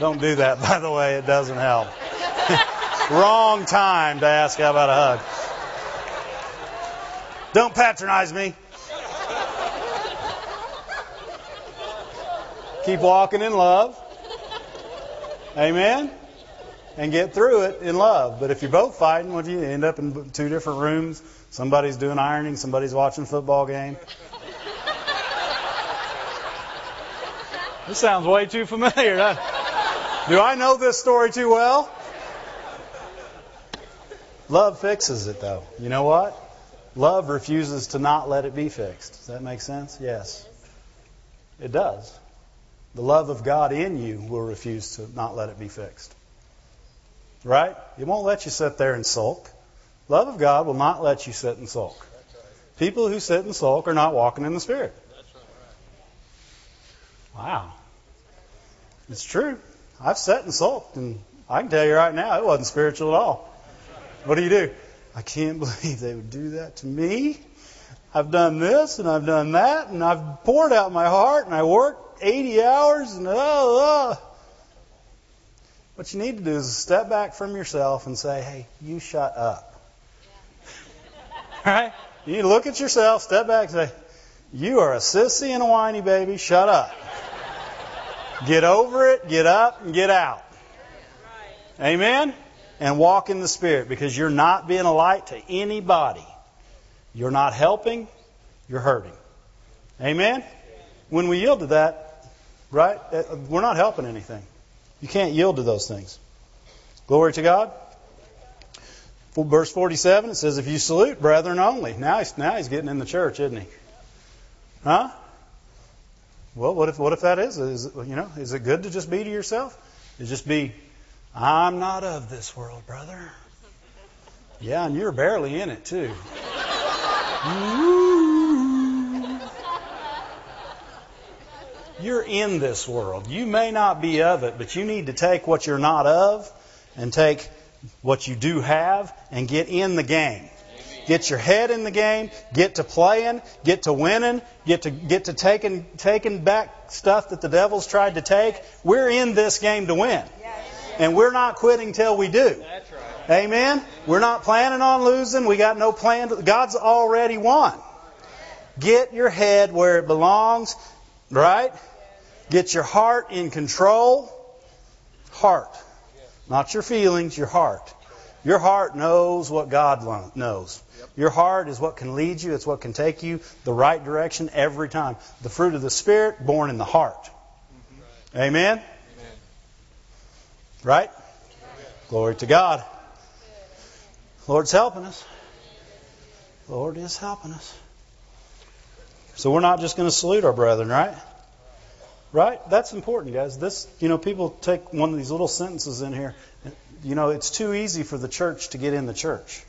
don't do that, by the way. It doesn't help. Wrong time to ask how about a hug. Don't patronize me. Keep walking in love. Amen. And get through it in love. But if you're both fighting, what do you end up in two different rooms? Somebody's doing ironing, somebody's watching a football game. This sounds way too familiar. Do I know this story too well? Love fixes it, though. You know what? Love refuses to not let it be fixed. Does that make sense? Yes. It does. The love of God in you will refuse to not let it be fixed. Right? It won't let you sit there and sulk. Love of God will not let you sit and sulk. People who sit and sulk are not walking in the Spirit. Wow. It's true. I've sat and sulked, and I can tell you right now, it wasn't spiritual at all. What do you do? I can't believe they would do that to me. I've done this and I've done that, and I've poured out my heart, and I worked 80 hours, and oh, oh. What you need to do is step back from yourself and say, hey, you shut up. Right? You look at yourself, step back, and say, you are a sissy and a whiny baby, shut up. Get over it, get up, and get out. Amen? And walk in the Spirit because you're not being a light to anybody. You're not helping, you're hurting. Amen? When we yield to that, right, uh, we're not helping anything. You can't yield to those things. Glory to God. Verse 47, it says, If you salute brethren only. Now he's, now he's getting in the church, isn't he? Huh? Well, what if what if that is? Is you know, is it good to just be to yourself? Is just be I'm not of this world, brother. Yeah, and you're barely in it, too. You're in this world. You may not be of it, but you need to take what you're not of and take what you do have and get in the game. Get your head in the game, get to playing, get to winning, get to get to taking taking back stuff that the devil's tried to take. We're in this game to win. And we're not quitting till we do. Amen. We're not planning on losing. We got no plan. To, God's already won. Get your head where it belongs, right? Get your heart in control. Heart. Not your feelings, your heart. Your heart knows what God knows. Your heart is what can lead you, it's what can take you the right direction every time. The fruit of the Spirit born in the heart. Mm-hmm. Amen? Right? Glory to God. Lord's helping us. Lord is helping us. So we're not just going to salute our brethren, right? Right? That's important, guys. This, you know, people take one of these little sentences in here. You know, it's too easy for the church to get in the church.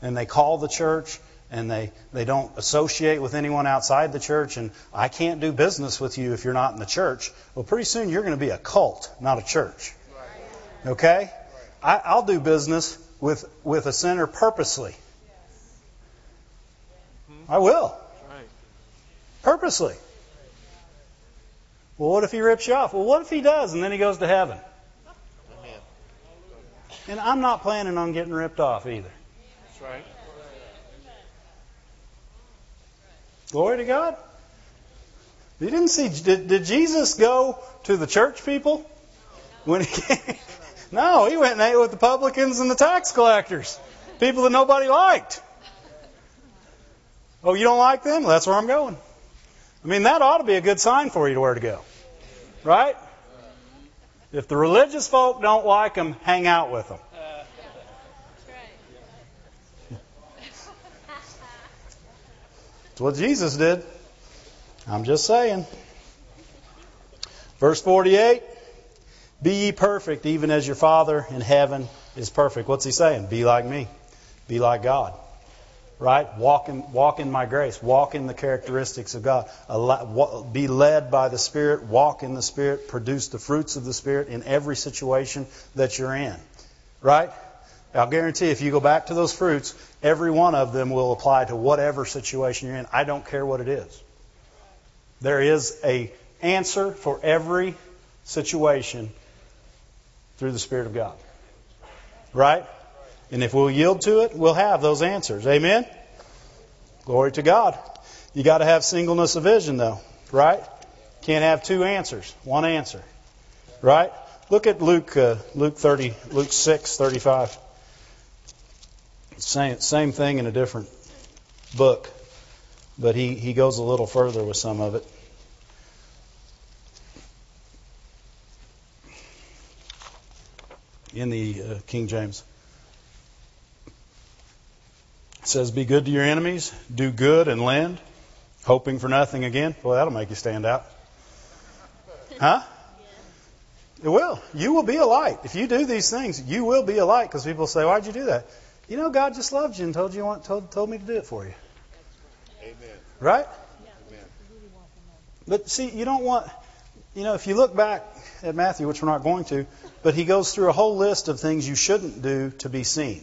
And they call the church and they, they don't associate with anyone outside the church and I can't do business with you if you're not in the church. Well, pretty soon you're going to be a cult, not a church. Okay? I, I'll do business with, with a sinner purposely. I will. Purposely. Well, what if he rips you off? Well, what if he does and then he goes to heaven? And I'm not planning on getting ripped off either. That's right. Glory to God. You didn't see, did, did Jesus go to the church people when he came? No, he went and ate with the publicans and the tax collectors, people that nobody liked. Oh, you don't like them? Well, that's where I'm going. I mean, that ought to be a good sign for you to where to go. Right? If the religious folk don't like them, hang out with them. That's what Jesus did. I'm just saying. Verse 48 Be ye perfect, even as your Father in heaven is perfect. What's he saying? Be like me. Be like God. Right? Walk in, walk in my grace. Walk in the characteristics of God. Be led by the Spirit. Walk in the Spirit. Produce the fruits of the Spirit in every situation that you're in. Right? I'll guarantee if you go back to those fruits, every one of them will apply to whatever situation you're in. I don't care what it is. There is a answer for every situation through the Spirit of God. Right? And if we'll yield to it, we'll have those answers. Amen? Glory to God. You got to have singleness of vision, though. Right? Can't have two answers. One answer. Right? Look at Luke, uh, Luke 30, Luke 6, 35. Same, same thing in a different book, but he, he goes a little further with some of it. In the uh, King James. It says, Be good to your enemies, do good and lend, hoping for nothing again. Well, that'll make you stand out. Huh? It will. You will be a light. If you do these things, you will be a light because people say, Why'd you do that? You know, God just loved you and told you want, told, told me to do it for you. Amen. Right? Amen. But see, you don't want, you know, if you look back at Matthew, which we're not going to, but he goes through a whole list of things you shouldn't do to be seen.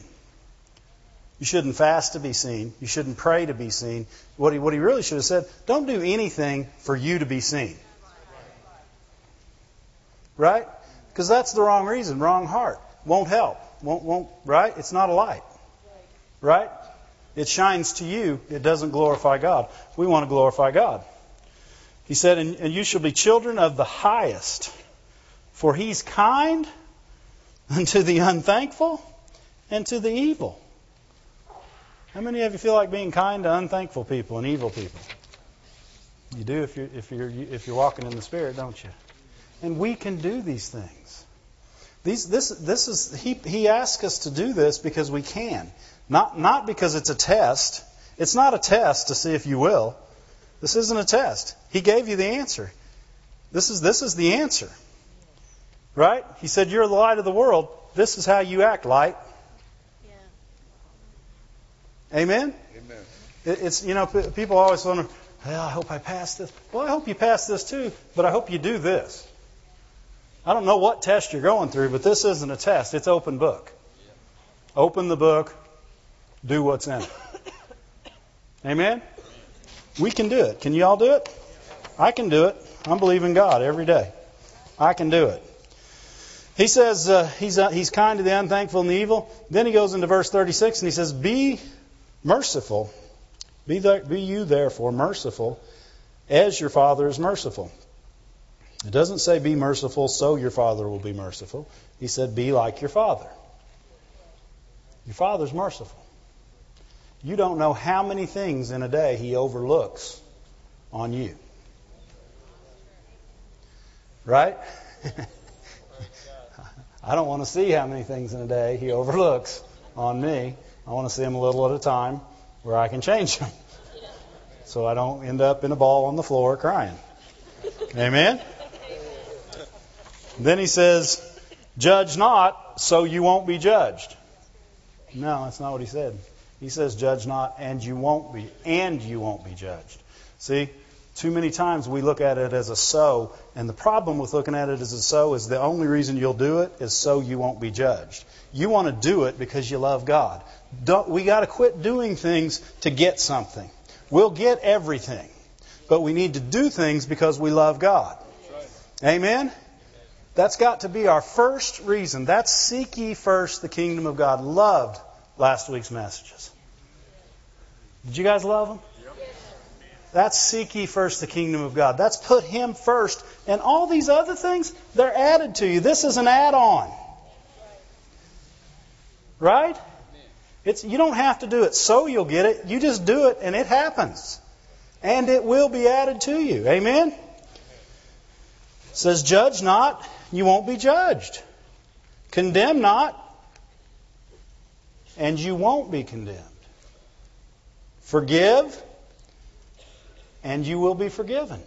You shouldn't fast to be seen. You shouldn't pray to be seen. What he, what he really should have said, don't do anything for you to be seen. Right? Because that's the wrong reason, wrong heart. Won't help. Won't, won't, right? It's not a light. Right? It shines to you. It doesn't glorify God. We want to glorify God. He said, and you shall be children of the highest, for he's kind unto the unthankful and to the evil. How many of you feel like being kind to unthankful people and evil people? You do if you're, if you're, if you're walking in the Spirit, don't you? And we can do these things. These, this, this is, he, he asks us to do this because we can. Not, not because it's a test. It's not a test to see if you will. This isn't a test. He gave you the answer. This is, this is the answer. Right? He said, You're the light of the world. This is how you act, light. Amen? Amen. It- It's, you know, p- people always wonder, well, I hope I pass this. Well, I hope you pass this too, but I hope you do this. I don't know what test you're going through, but this isn't a test. It's open book. Open the book, do what's in it. Amen? We can do it. Can you all do it? I can do it. I'm believing God every day. I can do it. He says uh, he's, uh, he's kind to the unthankful and the evil. Then he goes into verse 36 and he says, Be merciful. Be, there, be you therefore merciful as your Father is merciful. It doesn't say be merciful so your Father will be merciful. He said be like your Father. Your Father's merciful. You don't know how many things in a day He overlooks on you. Right? I don't want to see how many things in a day He overlooks on me. I want to see them a little at a time where I can change them. So I don't end up in a ball on the floor crying. Amen? Then he says, Judge not, so you won't be judged. No, that's not what he said. He says, Judge not, and you won't be, and you won't be judged. See, too many times we look at it as a so, and the problem with looking at it as a so is the only reason you'll do it is so you won't be judged. You want to do it because you love God. Don't, we got to quit doing things to get something. We'll get everything, but we need to do things because we love God. Amen? That's got to be our first reason. That's seek ye first the kingdom of God. Loved last week's messages. Did you guys love them? That's seek ye first the kingdom of God. That's put Him first. And all these other things, they're added to you. This is an add on. Right? It's, you don't have to do it so you'll get it. You just do it and it happens. And it will be added to you. Amen? It says, Judge not, you won't be judged. Condemn not, and you won't be condemned. Forgive, and you will be forgiven.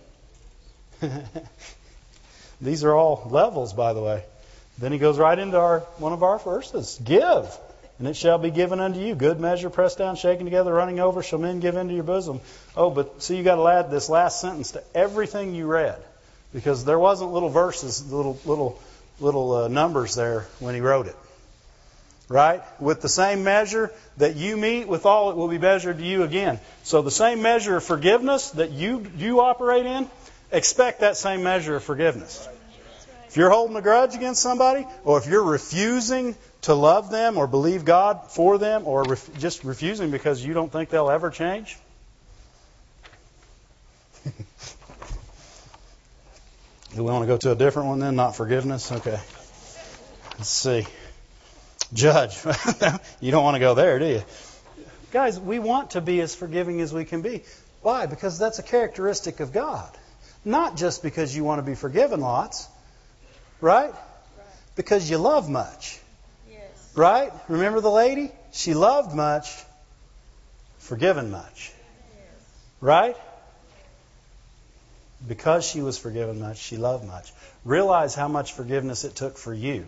These are all levels, by the way. Then he goes right into our one of our verses. Give, and it shall be given unto you. Good measure, pressed down, shaken together, running over, shall men give into your bosom. Oh, but see, you got to add this last sentence to everything you read, because there wasn't little verses, little little little uh, numbers there when he wrote it. Right? With the same measure that you mete, with all it will be measured to you again. So the same measure of forgiveness that you you operate in, expect that same measure of forgiveness. If you're holding a grudge against somebody, or if you're refusing to love them or believe God for them, or ref- just refusing because you don't think they'll ever change, do we want to go to a different one then? Not forgiveness? Okay. Let's see. Judge. you don't want to go there, do you? Guys, we want to be as forgiving as we can be. Why? Because that's a characteristic of God. Not just because you want to be forgiven lots, right? Because you love much, Yes. right? Remember the lady? She loved much, forgiven much, right? Because she was forgiven much, she loved much. Realize how much forgiveness it took for you,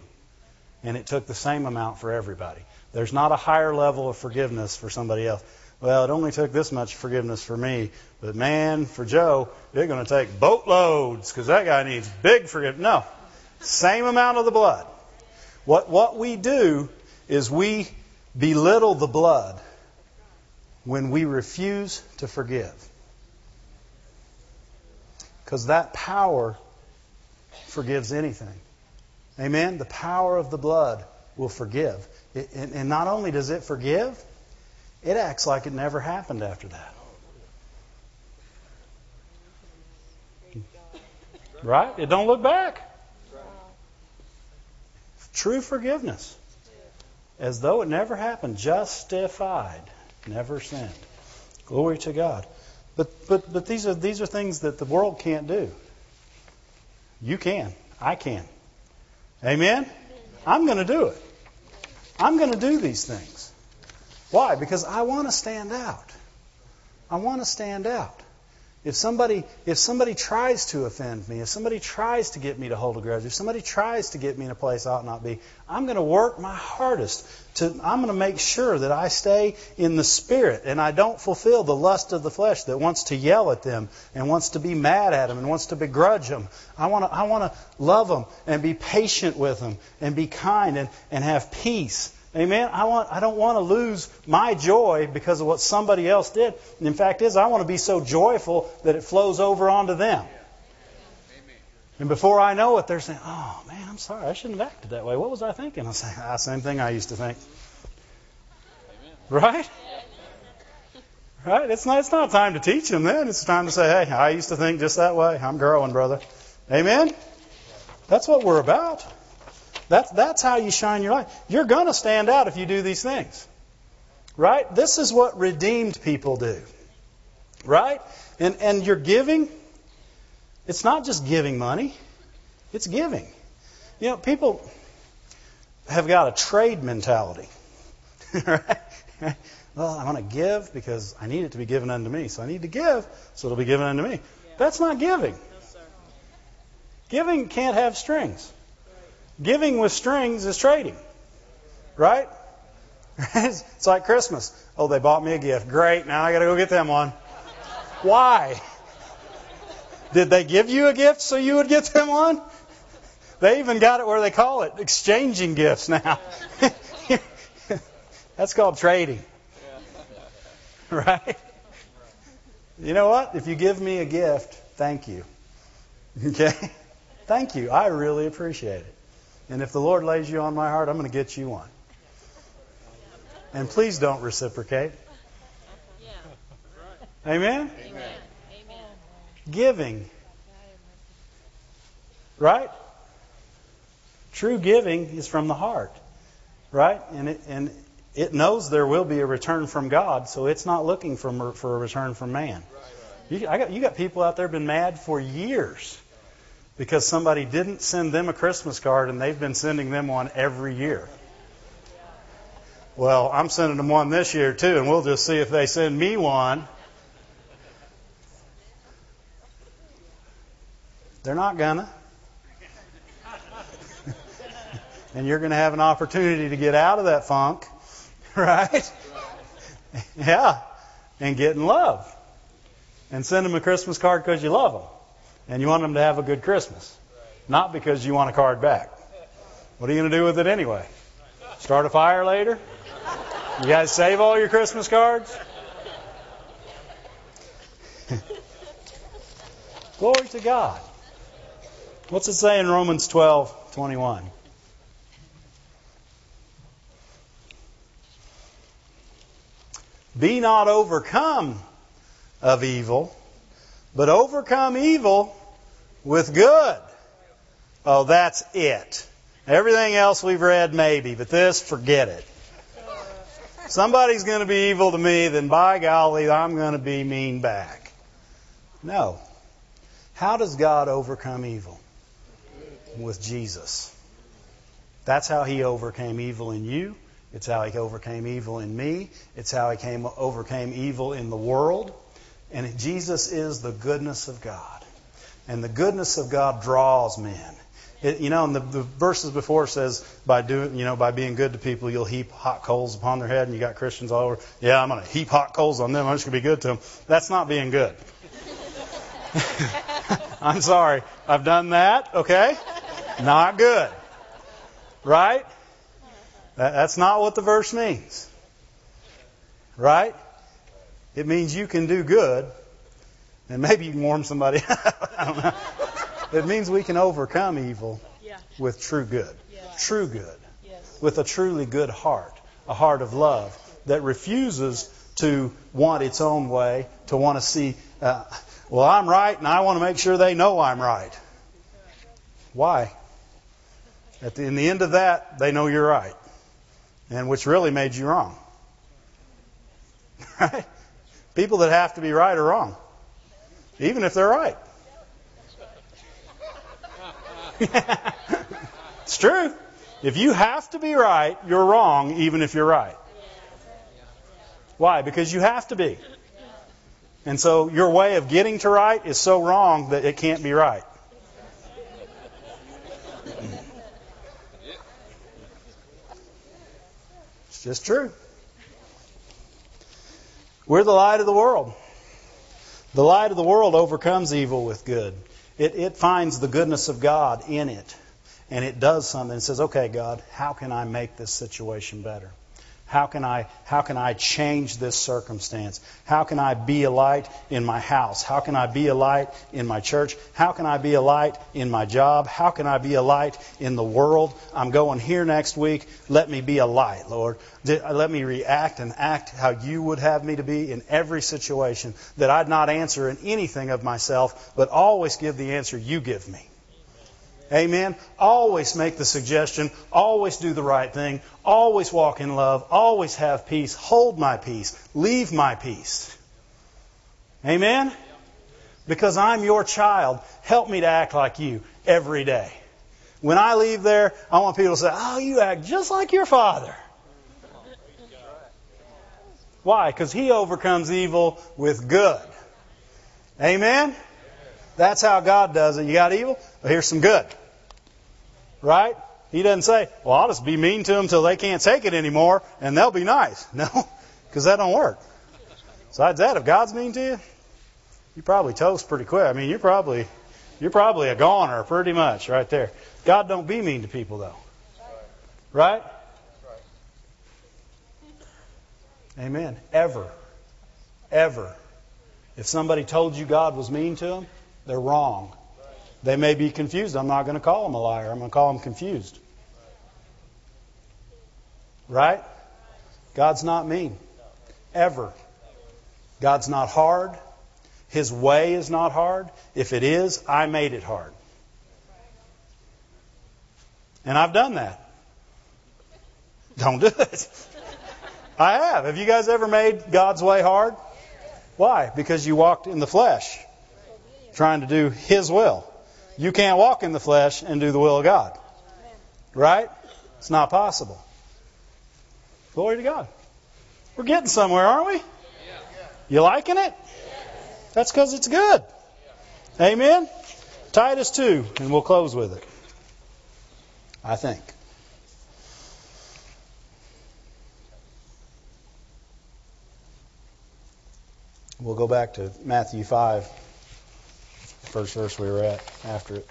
and it took the same amount for everybody. There's not a higher level of forgiveness for somebody else. Well, it only took this much forgiveness for me, but man, for Joe, they're going to take boatloads because that guy needs big forgiveness. No, same amount of the blood. What what we do is we belittle the blood when we refuse to forgive. Because that power forgives anything. Amen? The power of the blood will forgive. And not only does it forgive, it acts like it never happened after that. Right? It don't look back. True forgiveness. As though it never happened. Justified. Never sinned. Glory to God. But but but these are these are things that the world can't do. You can. I can. Amen? I'm going to do it. I'm going to do these things. Why? Because I want to stand out. I want to stand out. If somebody if somebody tries to offend me, if somebody tries to get me to hold a grudge, if somebody tries to get me in a place I ought not be, I'm going to work my hardest to I'm going to make sure that I stay in the spirit and I don't fulfill the lust of the flesh that wants to yell at them and wants to be mad at them and wants to begrudge them. I want to I want to love them and be patient with them and be kind and, and have peace Amen. I want I don't want to lose my joy because of what somebody else did. And in fact is I want to be so joyful that it flows over onto them. And before I know it, they're saying, "Oh man, I'm sorry. I shouldn't have acted that way. What was I thinking?" I say, "Ah, same thing I used to think." Right? Right? It's not. It's not time to teach them. Then it's time to say, "Hey, I used to think just that way. I'm growing, brother." Amen. That's what we're about. That's, that's how you shine your light. You're going to stand out if you do these things. Right? This is what redeemed people do. Right? And, and you're giving, it's not just giving money, it's giving. You know, people have got a trade mentality. right? Well, I want to give because I need it to be given unto me. So I need to give, so it'll be given unto me. Yeah. That's not giving. No, giving can't have strings. Giving with strings is trading. Right? it's like Christmas. Oh, they bought me a gift. Great. Now I got to go get them one. Why? Did they give you a gift so you would get them one? They even got it where they call it exchanging gifts now. That's called trading. Right? You know what? If you give me a gift, thank you. Okay? Thank you. I really appreciate it. And if the Lord lays you on my heart, I'm going to get you one. And please don't reciprocate. Amen? Amen. Giving. Right? True giving is from the heart. Right? And it, and it knows there will be a return from God, so it's not looking for, for a return from man. You, I got, you got people out there been mad for years because somebody didn't send them a Christmas card and they've been sending them one every year. Well, I'm sending them one this year too, and we'll just see if they send me one. They're not gonna. and you're to have an opportunity to get out of that funk, right? yeah, and get in love. And send them a Christmas card because you love them and you want them to have a good Christmas, not because you want a card back. What are you going to do with it anyway? Start a fire later? You guys save all your Christmas cards? Glory to God. What's it say in Romans 12 21? Be not overcome of evil, but overcome evil with good. Oh, that's it. Everything else we've read, maybe, but this, forget it. Somebody's going to be evil to me, then by golly, I'm going to be mean back. No. How does God overcome evil? With Jesus. That's how he overcame evil in you. It's how he overcame evil in me. It's how he came, overcame evil in the world. And Jesus is the goodness of God. And the goodness of God draws men. It, you know, and the, the verses before says by doing, you know, by being good to people, you'll heap hot coals upon their head, and you got Christians all over. Yeah, I'm going to heap hot coals on them. I'm just going to be good to them. That's not being good. I'm sorry. I've done that. Okay, not good. Right? That, that's not what the verse means. Right? It means you can do good, and maybe you can warm somebody. I don't know. It means we can overcome evil yeah. with true good. Yes. True good. Yes. With a truly good heart, a heart of love that refuses to want its own way, to want to see, uh, well, I'm right, and I want to make sure they know I'm right. Why? At the, in the end of that, they know you're right, and which really made you wrong. Right? People that have to be right are wrong, even if they're right. it's true. If you have to be right, you're wrong, even if you're right. Why? Because you have to be. And so your way of getting to right is so wrong that it can't be right. It's just true. We're the light of the world. The light of the world overcomes evil with good. It, it finds the goodness of God in it. And it does something. It says, okay, God, how can I make this situation better? How can I how can I change this circumstance? How can I be a light in my house? How can I be a light in my church? How can I be a light in my job? How can I be a light in the world? I'm going here next week. Let me be a light, Lord. Let me react and act how you would have me to be in every situation that I'd not answer in anything of myself, but always give the answer you give me. Amen. Always make the suggestion. Always do the right thing. Always walk in love. Always have peace. Hold my peace. Leave my peace. Amen. Because I'm your child. Help me to act like you every day. When I leave there, I want people to say, Oh, you act just like your father. Why? Because he overcomes evil with good. Amen? That's how God does it. You got evil? Well, here's some good. Right? He doesn't say, well, I'll just be mean to them till they can't take it anymore and they'll be nice. No, because that don't work. Besides that, if God's mean to you, you probably toast pretty quick. I mean, you're probably you're probably a goner pretty much right there. God don't be mean to people though. Right? Amen. Ever. Ever. If somebody told you God was mean to them, they're wrong. They may be confused. I'm not going to call them a liar. I'm going to call them confused. Right? God's not mean. Ever. God's not hard. His way is not hard. If it is, I made it hard. And I've done that. Don't do it. I have. Have you guys ever made God's way hard? Why? Because you walked in the flesh trying to do His will. You can't walk in the flesh and do the will of God. Right? It's not possible. Glory to God. We're getting somewhere, aren't we? You liking it? That's because it's good. Amen? Titus 2, and we'll close with it. I think. We'll go back to Matthew 5 first verse we were at after it.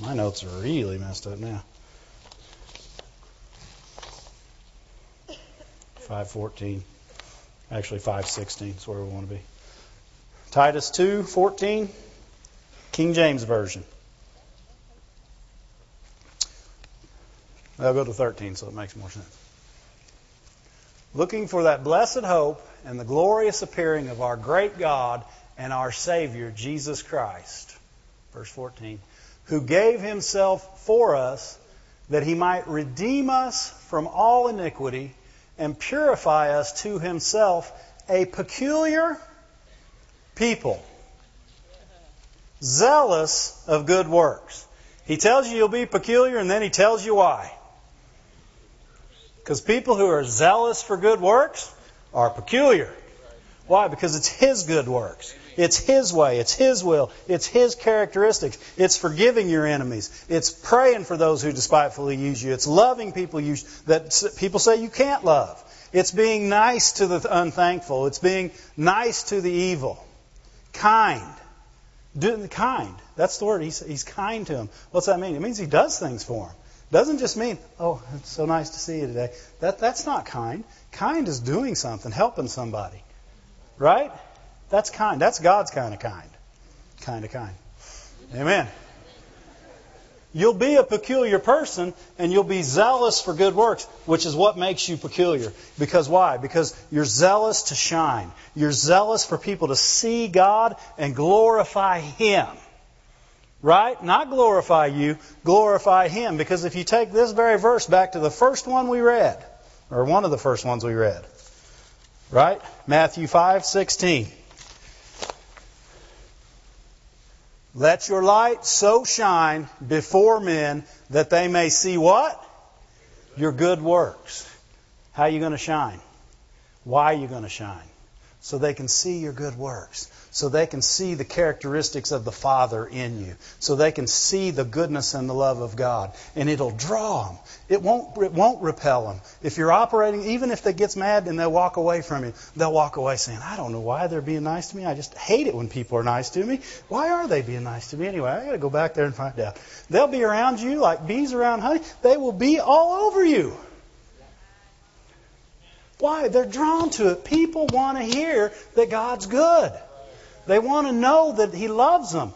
My notes are really messed up now. 514. Actually 516 is where we want to be. Titus 2:14 King James version. I'll go to 13 so it makes more sense. Looking for that blessed hope and the glorious appearing of our great God and our Savior, Jesus Christ. Verse 14. Who gave himself for us that he might redeem us from all iniquity and purify us to himself a peculiar people, zealous of good works. He tells you you'll be peculiar and then he tells you why. Because people who are zealous for good works are peculiar. Why? Because it's His good works. It's His way. It's His will. It's His characteristics. It's forgiving your enemies. It's praying for those who despitefully use you. It's loving people you, that people say you can't love. It's being nice to the unthankful. It's being nice to the evil. Kind. Do, kind. That's the word. He's, he's kind to them. What's that mean? It means He does things for them. Doesn't just mean, oh, it's so nice to see you today. That, that's not kind. Kind is doing something, helping somebody. Right? That's kind. That's God's kind of kind. Kind of kind. Amen. You'll be a peculiar person and you'll be zealous for good works, which is what makes you peculiar. Because why? Because you're zealous to shine. You're zealous for people to see God and glorify Him. Right? Not glorify you, glorify Him. Because if you take this very verse back to the first one we read, or one of the first ones we read, right? Matthew 5:16. Let your light so shine before men that they may see what? Your good works. How are you going to shine? Why are you going to shine? so they can see your good works, so they can see the characteristics of the Father in you, so they can see the goodness and the love of God, and it'll draw them. It won't it won't repel them. If you're operating, even if they gets mad and they walk away from you, they'll walk away saying, "I don't know why they're being nice to me. I just hate it when people are nice to me. Why are they being nice to me anyway? I got to go back there and find out." They'll be around you like bees around honey. They will be all over you. Why? They're drawn to it. People want to hear that God's good. They want to know that He loves them.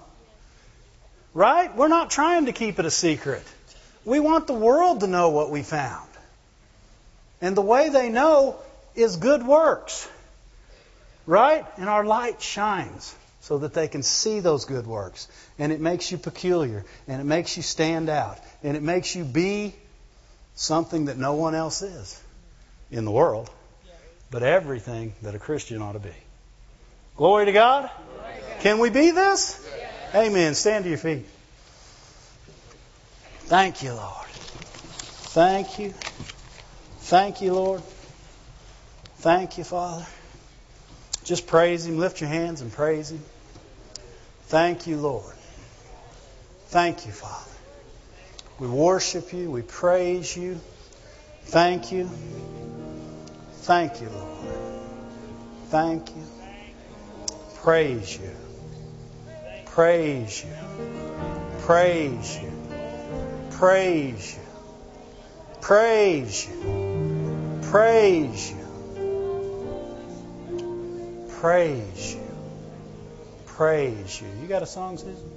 Right? We're not trying to keep it a secret. We want the world to know what we found. And the way they know is good works. Right? And our light shines so that they can see those good works. And it makes you peculiar. And it makes you stand out. And it makes you be something that no one else is in the world, but everything that a Christian ought to be. Glory to God. Can we be this? Amen. Stand to your feet. Thank you, Lord. Thank you. Thank you, Lord. Thank you, Father. Just praise Him. Lift your hands and praise Him. Thank you, Lord. Thank you, Father. We worship you. We praise you. Thank you. Thank you, Lord. Thank you. Praise you. Praise you. Praise you. Praise you. Praise you. Praise you. Praise you. Praise you. You got a song, Susan?